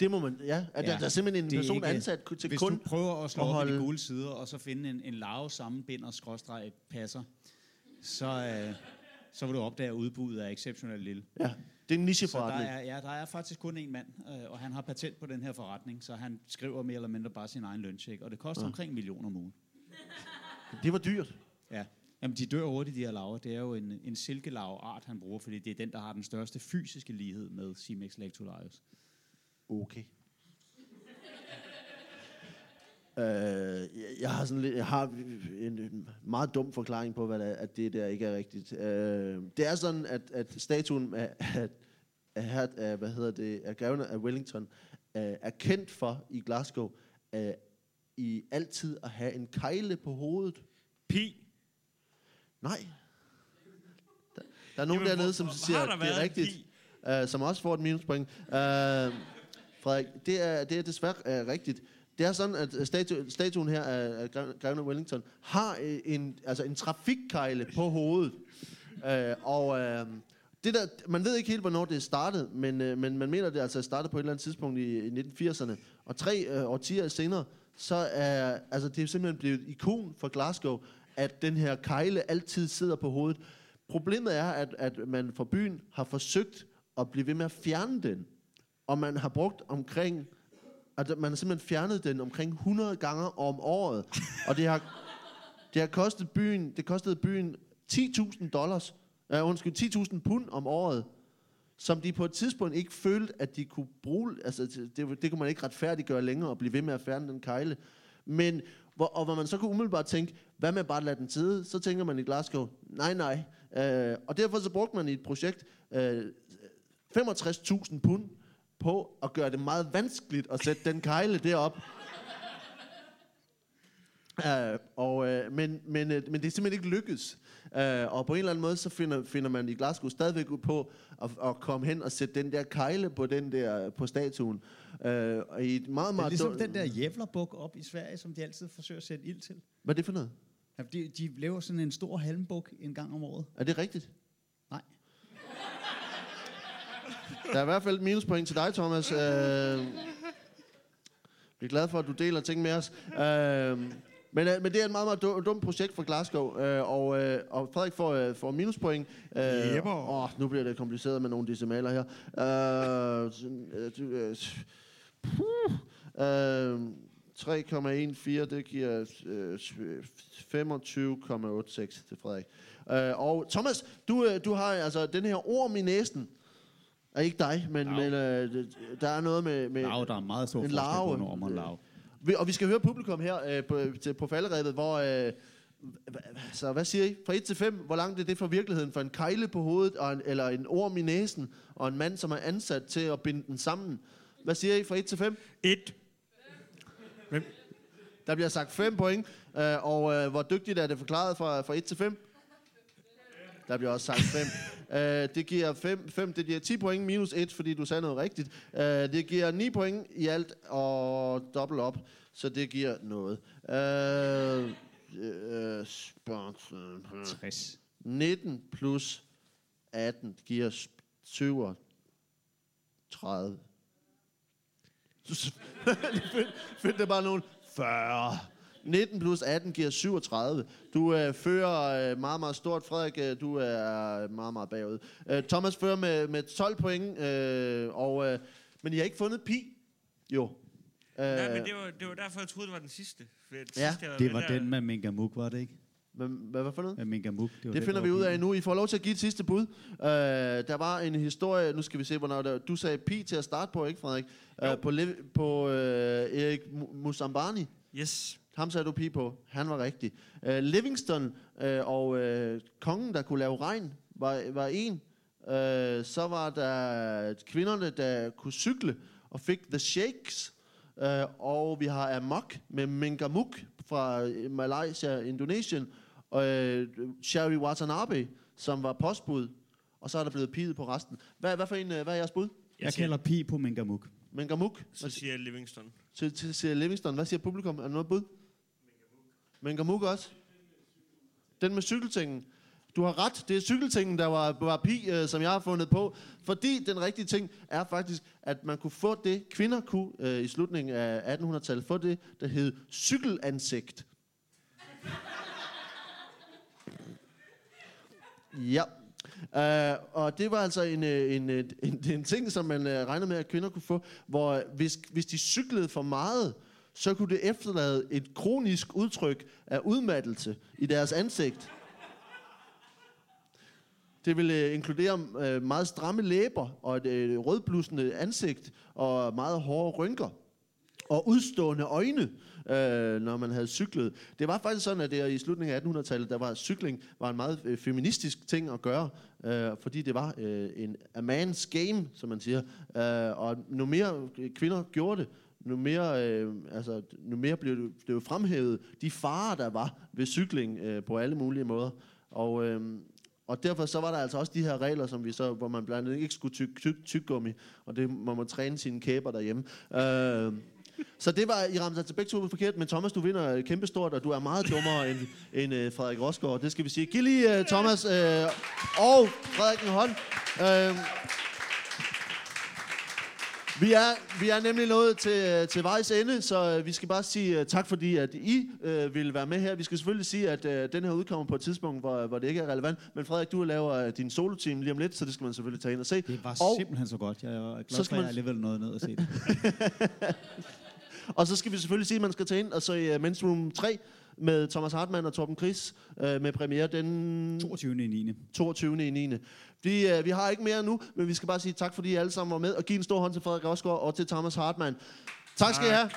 Det må man, ja. At ja. Der, der er simpelthen en Det er person ikke- ansat til Hvis kun... du prøver at slå at op i holde- de gule sider, og så finde en, en larve sammenbinder, skråstreg, passer, så, øh, så vil du opdage, at udbuddet er exceptionelt lille. Ja, det er en Så der nicheforretning. er, ja, der er faktisk kun en mand, øh, og han har patent på den her forretning, så han skriver mere eller mindre bare sin egen løncheck, og det koster Ja. omkring en million om ugen. Det var dyrt. Ja. Jamen, de dør hurtigt, de her laver. Det er jo en, en silkelarveart, han bruger, fordi det er den, der har den største fysiske lighed med Simex lectularius. Okay. Øh, jeg- har sådan lidt, jeg har en, en meget dum forklaring på, hvad det er, at det der ikke er rigtigt. Øh, det er sådan, at, at statuen af, af, af, af, hvad hedder det, af greven af Wellington øh, er kendt for i Glasgow øh, i altid at have en kejle på hovedet. Pi. Nej. Der, der er nogen Jamen, dernede, som hvor siger, at der det er rigtigt. Uh, som også får et minuspoint. Uh, Frederik, det er, det er desværre uh, rigtigt. Det er sådan, at øh, statu- statuen her af, Grevene Wellington har øh, en, altså en trafikkejle på hovedet. Uh, og øh, det der, man ved ikke helt, hvornår det er startet, men, øh, men man mener, det altså startede på et eller andet tidspunkt i, i 1980'erne. Og tre øh, årtier senere, så er altså, det er simpelthen blevet et ikon for Glasgow, at den her kejle altid sidder på hovedet. Problemet er, at, at man fra byen har forsøgt at blive ved med at fjerne den. Og man har brugt omkring... Altså, man har simpelthen fjernet den omkring 100 gange om året. Og det har, det har kostet byen, det kostede byen 10.000 dollars, uh, undskyld, 10.000 pund om året, som de på et tidspunkt ikke følte, at de kunne bruge, altså det, det, kunne man ikke retfærdiggøre længere og blive ved med at fjerne den kejle. Men, hvor, og hvor man så kunne umiddelbart tænke, hvad med bare at lade den sidde? Så tænker man i Glasgow, nej, nej. Uh, og derfor så brugte man i et projekt øh, uh, 65.000 pund på at gøre det meget vanskeligt at sætte den kejle derop. Uh, og, uh, men, men, uh, men det er simpelthen ikke lykkedes. Uh, og på en eller anden måde, så finder, finder man i Glasgow stadigvæk ud på at, at komme hen og sætte den der kejle på, den der, på statuen. Uh, og i et meget, Det er meget ligesom den der jævlerbuk op i Sverige, som de altid forsøger at sætte ild til. Hvad er det for noget? Ja, de, de laver sådan en stor halmbuk en gang om året. Er det rigtigt? Nej. Der er i hvert fald et minuspoint til dig, Thomas. Uh, vi er glade for, at du deler ting med os. Uh, men, uh, men det er et meget, meget du- dumt projekt for Glasgow, uh, og, uh, og Frederik får, uh, får minuspoint. Uh, Jepper. åh, nu bliver det kompliceret med nogle decimaler her. Uh, puh, uh, 3,14, det giver uh, 25,86 til Frederik. Uh, og Thomas, du, uh, du har altså den her orm i næsen. Er ikke dig, men, Lav. men det- der er noget med... med Larve, der er meget stor en forskel på larve. en orm og en larve. vi, og vi skal høre publikum her øh, på, til, på falderæbet, hvor... Øh, så hvad siger I? Fra 1 til 5, hvor langt er det fra virkeligheden? For en kejle på hovedet, og en, eller en orm i næsen, og en mand, som er ansat til at binde den sammen. Hvad siger I fra 1 til 5? Et. Der bliver sagt 5 point. Øh, og øh, hvor dygtigt er det forklaret fra, fra 1 til 5? Der bliver også sagt 5. øh, det giver 5, 5, det giver 10 point minus 1, fordi du sagde noget rigtigt. Øh, det giver 9 point i alt og dobbelt op, så det giver noget. Øh, øh, spørgsmål. 60. 19 plus 18 giver 37. Find, det bare nogen 40. 19 plus 18 giver 37. Du øh, fører øh, meget, meget stort. Frederik, øh, du er meget, meget bagud. Øh, Thomas fører med, med 12 point, øh, og, øh, men I har ikke fundet pi. Jo. Øh, Nej, men det var, det var derfor, jeg troede, det var den sidste. For den Ja, sidste, Det var der- den med Mingamuk, var det ikke? men, hvad var for noget? Med Mingamuk. var Det finder der vi ud af nu. I får lov til at give et sidste bud. Uh, der var en historie, nu skal vi se, hvornår der, du sagde pi til at starte på, ikke Frederik? Jo. på på uh, Erik Mu- Musambani. Yes. Ham sagde du pi på. Han var rigtig. Uh, Livingston uh, og uh, kongen, der kunne lave regn, var, var en. Uh, så var der kvinderne, der kunne cykle og fik The Shakes. Uh, og vi har Amok med Mingamuk fra øh, Malaysia, Indonesien. Og uh, Sherry Watanabe, som var postbud. Og så er der blevet piget på resten. Hvad, hvad for en, uh, hvad er jeres bud? Jeg kalder pi på Mingamuk. Mingamuk? Så siger jeg Livingston. til, til Livingston. Hvad siger publikum? Er der noget bud? Men Mengamuk også? Den med cykeltingen. Du har ret. Det er cykeltingen, der var, var pi, øh, som jeg har fundet på. Fordi den rigtige ting er faktisk, at man kunne få det, kvinder kunne øh, i slutningen af 1800-tallet, få det, der hed cykelansigt. Ja. Uh, og det var altså en, øh, en, en, en, en ting, som man uh, regnede med, at kvinder kunne få, hvor hvis, hvis de cyklede for meget, så kunne det efterlade et kronisk udtryk af udmattelse i deres ansigt. Det ville øh, inkludere øh, meget stramme læber og et øh, rødblusende ansigt og meget hårde rynker og udstående øjne, øh, når man havde cyklet. Det var faktisk sådan, at det i slutningen af 1800-tallet, der var cykling var en meget øh, feministisk ting at gøre, øh, fordi det var øh, en a man's game, som man siger. Øh, og nu mere kvinder gjorde det, nu mere, øh, altså, nu mere blev det blev fremhævet de farer, der var ved cykling øh, på alle mulige måder. Og, øh, og derfor så var der altså også de her regler, som vi så, hvor man blandt andet ikke skulle tyk, tyk, tyggummi, og det man må træne sine kæber derhjemme. Øh, så det var, I ramte altså begge to forkert, men Thomas, du vinder kæmpestort, og du er meget dummere end, end øh, Frederik Rosgaard, det skal vi sige. Giv lige øh, Thomas øh, og Frederik en hånd. Øh, vi er, vi er nemlig nået til, til vejs ende, så uh, vi skal bare sige uh, tak, fordi at I uh, ville være med her. Vi skal selvfølgelig sige, at uh, den her udkommer på et tidspunkt, hvor, hvor det ikke er relevant. Men Frederik, du laver din solo-team lige om lidt, så det skal man selvfølgelig tage ind og se. Det var Og- simpelthen så godt. Jeg er glad Så for, skal at man- jeg alligevel nåede ned og se det. Og så skal vi selvfølgelig sige, at man skal tage ind og se uh, Men's Room 3 med Thomas Hartmann og Torben Chris uh, med premiere den 22. i 9. 22. i 9. Vi, uh, vi har ikke mere nu, men vi skal bare sige tak, fordi I alle sammen var med, og give en stor hånd til Frederik Rosgaard og til Thomas Hartmann. Tak skal I have.